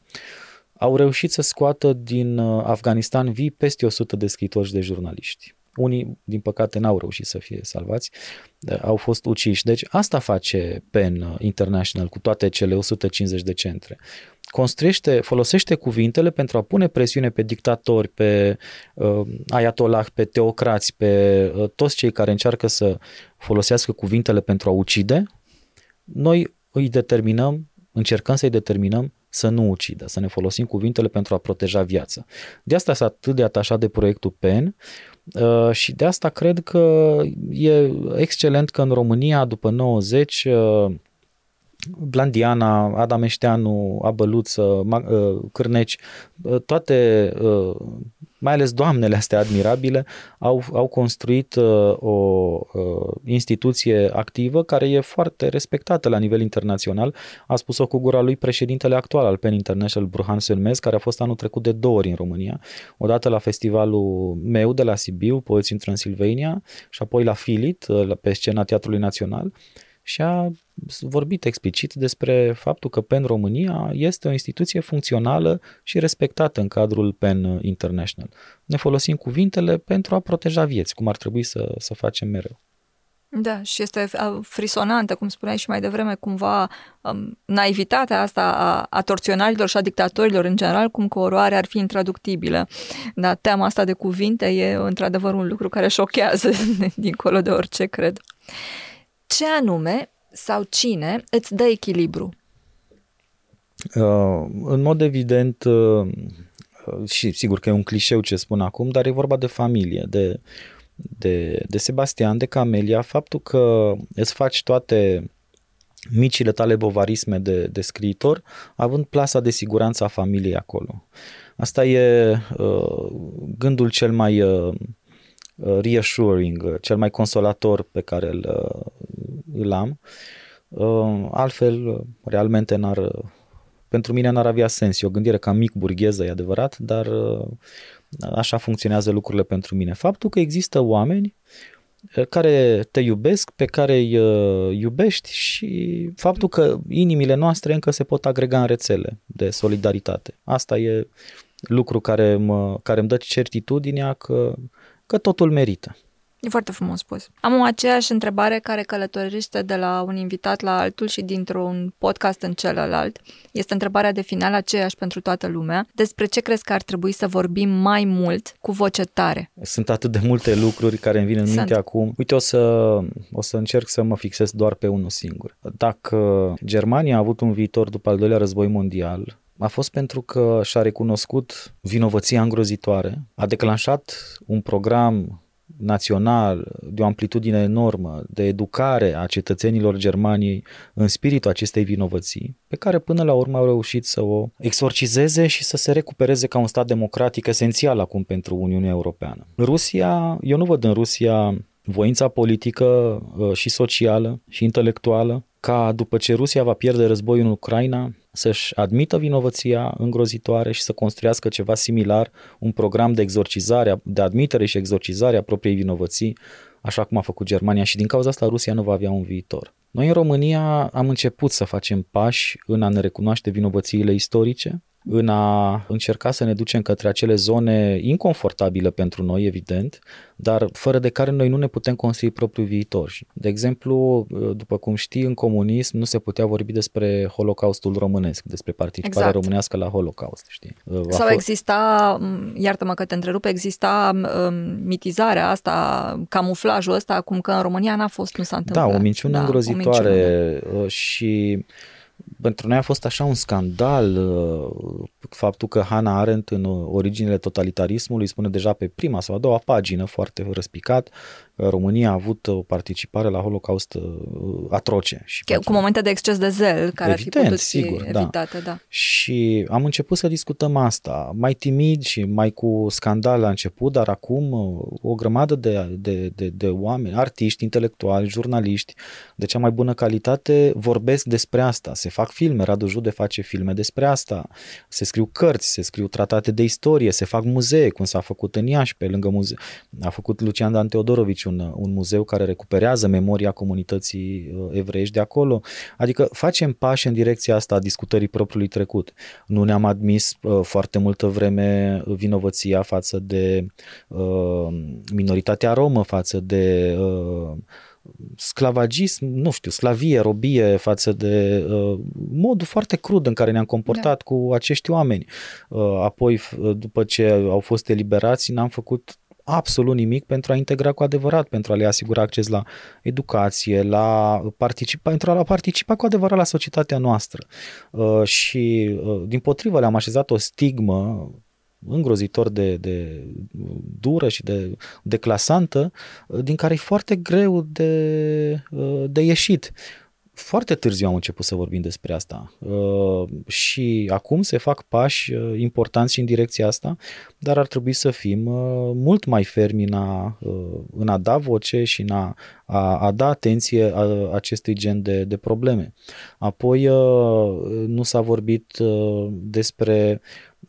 au reușit să scoată din uh, Afganistan vii peste 100 de scritori și de jurnaliști. Unii, din păcate, n-au reușit să fie salvați, au fost uciși. Deci asta face PEN International cu toate cele 150 de centre. Construiește, folosește cuvintele pentru a pune presiune pe dictatori, pe uh, ayatollah, pe teocrați, pe uh, toți cei care încearcă să folosească cuvintele pentru a ucide. Noi îi determinăm, încercăm să-i determinăm să nu ucidă, să ne folosim cuvintele pentru a proteja viața. De asta s-a atât de atașat de proiectul PEN uh, și de asta cred că e excelent că în România, după 90, uh, Blandiana, Adameșteanu, Abăluță, uh, Cârneci, toate mai ales doamnele astea admirabile, au, au construit uh, o uh, instituție activă care e foarte respectată la nivel internațional. A spus-o cu gura lui președintele actual al PEN International, Bruhan Selmez, care a fost anul trecut de două ori în România. Odată la festivalul meu de la Sibiu, Poeți în Transilvania, și apoi la Filit, uh, pe scena Teatrului Național și a vorbit explicit despre faptul că PEN România este o instituție funcțională și respectată în cadrul PEN International. Ne folosim cuvintele pentru a proteja vieți, cum ar trebui să, să facem mereu. Da, și este frisonantă, cum spuneai și mai devreme, cumva um, naivitatea asta a, a torționarilor și a dictatorilor în general, cum că oroarea ar fi intraductibilă. Dar teama asta de cuvinte e într-adevăr un lucru care șochează [LAUGHS] dincolo de orice, cred. Ce anume sau cine îți dă echilibru? Uh, în mod evident, uh, și sigur că e un clișeu ce spun acum, dar e vorba de familie, de, de, de Sebastian, de Camelia, faptul că îți faci toate micile tale bovarisme de, de scriitor, având plasa de siguranță a familiei acolo. Asta e uh, gândul cel mai uh, reassuring, uh, cel mai consolator pe care îl, uh, îl am. Uh, altfel, realmente n-ar, pentru mine n-ar avea sens. E o gândire ca mic burgheză, e adevărat, dar așa funcționează lucrurile pentru mine. Faptul că există oameni care te iubesc, pe care îi iubești și faptul că inimile noastre încă se pot agrega în rețele de solidaritate. Asta e lucru care, mă, care îmi dă certitudinea că că totul merită. E foarte frumos spus. Am o aceeași întrebare care călătorește de la un invitat la altul și dintr-un podcast în celălalt. Este întrebarea de final aceeași pentru toată lumea. Despre ce crezi că ar trebui să vorbim mai mult cu voce tare? Sunt atât de multe lucruri care îmi vin în minte Sunt. acum. Uite, o să, o să încerc să mă fixez doar pe unul singur. Dacă Germania a avut un viitor după al doilea război mondial, a fost pentru că și-a recunoscut vinovăția îngrozitoare, a declanșat un program național de o amplitudine enormă de educare a cetățenilor Germaniei în spiritul acestei vinovății, pe care până la urmă au reușit să o exorcizeze și să se recupereze ca un stat democratic esențial acum pentru Uniunea Europeană. Rusia, eu nu văd în Rusia voința politică uh, și socială și intelectuală ca după ce Rusia va pierde războiul în Ucraina să-și admită vinovăția îngrozitoare și să construiască ceva similar, un program de exorcizare, de admitere și exorcizare a propriei vinovății, așa cum a făcut Germania și din cauza asta Rusia nu va avea un viitor. Noi în România am început să facem pași în a ne recunoaște vinovățiile istorice, în a încerca să ne ducem către acele zone inconfortabile pentru noi, evident, dar fără de care noi nu ne putem construi propriul viitor. De exemplu, după cum știi, în comunism nu se putea vorbi despre Holocaustul românesc, despre participarea exact. românească la Holocaust. Știi? A Sau fost... exista, iartă-mă că te întrerup, exista um, mitizarea asta, camuflajul ăsta, cum că în România n-a fost, nu s-a întâmplat. Da, o minciună da, îngrozitoare o minciună. și pentru noi a fost așa un scandal uh, faptul că Hannah Arendt în originile totalitarismului spune deja pe prima sau a doua pagină foarte răspicat că România a avut o participare la Holocaust uh, atroce. Și cu poate... momente de exces de zel care Evident, ar fi putut sigur, fi da. evitate. Da. da. Și am început să discutăm asta, mai timid și mai cu scandal la început, dar acum uh, o grămadă de, de, de, de oameni, artiști, intelectuali, jurnaliști de cea mai bună calitate vorbesc despre asta, se fac filme, Radu Jude face filme despre asta, se scriu cărți, se scriu tratate de istorie, se fac muzee, cum s-a făcut în Iași, pe lângă muzeu. A făcut Lucian Dan Teodorovici un, un muzeu care recuperează memoria comunității uh, evreiești de acolo. Adică facem pași în direcția asta a discutării propriului trecut. Nu ne-am admis uh, foarte multă vreme vinovăția față de uh, minoritatea romă, față de uh, sclavagism, nu știu, sclavie, robie față de uh, modul foarte crud în care ne-am comportat da. cu acești oameni. Uh, apoi, după ce au fost eliberați, n-am făcut absolut nimic pentru a integra cu adevărat, pentru a le asigura acces la educație, la participa, pentru a participa cu adevărat la societatea noastră. Uh, și, uh, din potrivă, le-am așezat o stigmă îngrozitor de, de dură și de declasantă, din care e foarte greu de, de ieșit. Foarte târziu am început să vorbim despre asta uh, și acum se fac pași uh, importanți și în direcția asta, dar ar trebui să fim uh, mult mai fermi în a, în a da voce și în a, a, a da atenție a, acestui gen de, de probleme. Apoi nu s-a vorbit despre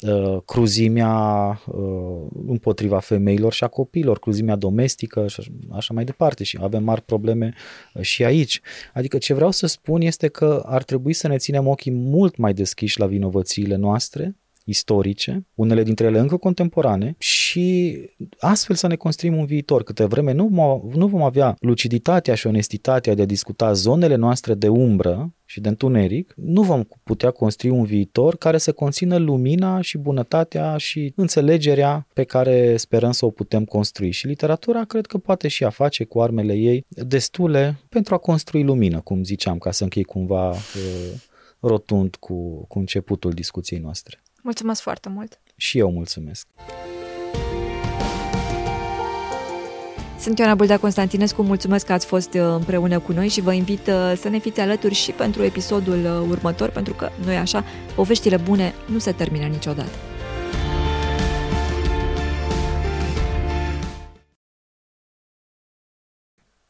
Uh, cruzimea uh, împotriva femeilor și a copiilor, cruzimea domestică și așa mai departe și avem mari probleme uh, și aici. Adică ce vreau să spun este că ar trebui să ne ținem ochii mult mai deschiși la vinovățiile noastre, istorice, unele dintre ele încă contemporane și astfel să ne construim un viitor. Câte vreme nu, nu vom avea luciditatea și onestitatea de a discuta zonele noastre de umbră și de întuneric, nu vom putea construi un viitor care să conțină lumina și bunătatea și înțelegerea pe care sperăm să o putem construi. Și literatura cred că poate și a face cu armele ei destule pentru a construi lumină, cum ziceam, ca să închei cumva uh, rotund cu, cu începutul discuției noastre. Mulțumesc foarte mult! Și eu mulțumesc! Sunt Ioana Buldea Constantinescu, mulțumesc că ați fost uh, împreună cu noi și vă invit uh, să ne fiți alături și pentru episodul uh, următor, pentru că noi așa, poveștile bune nu se termină niciodată.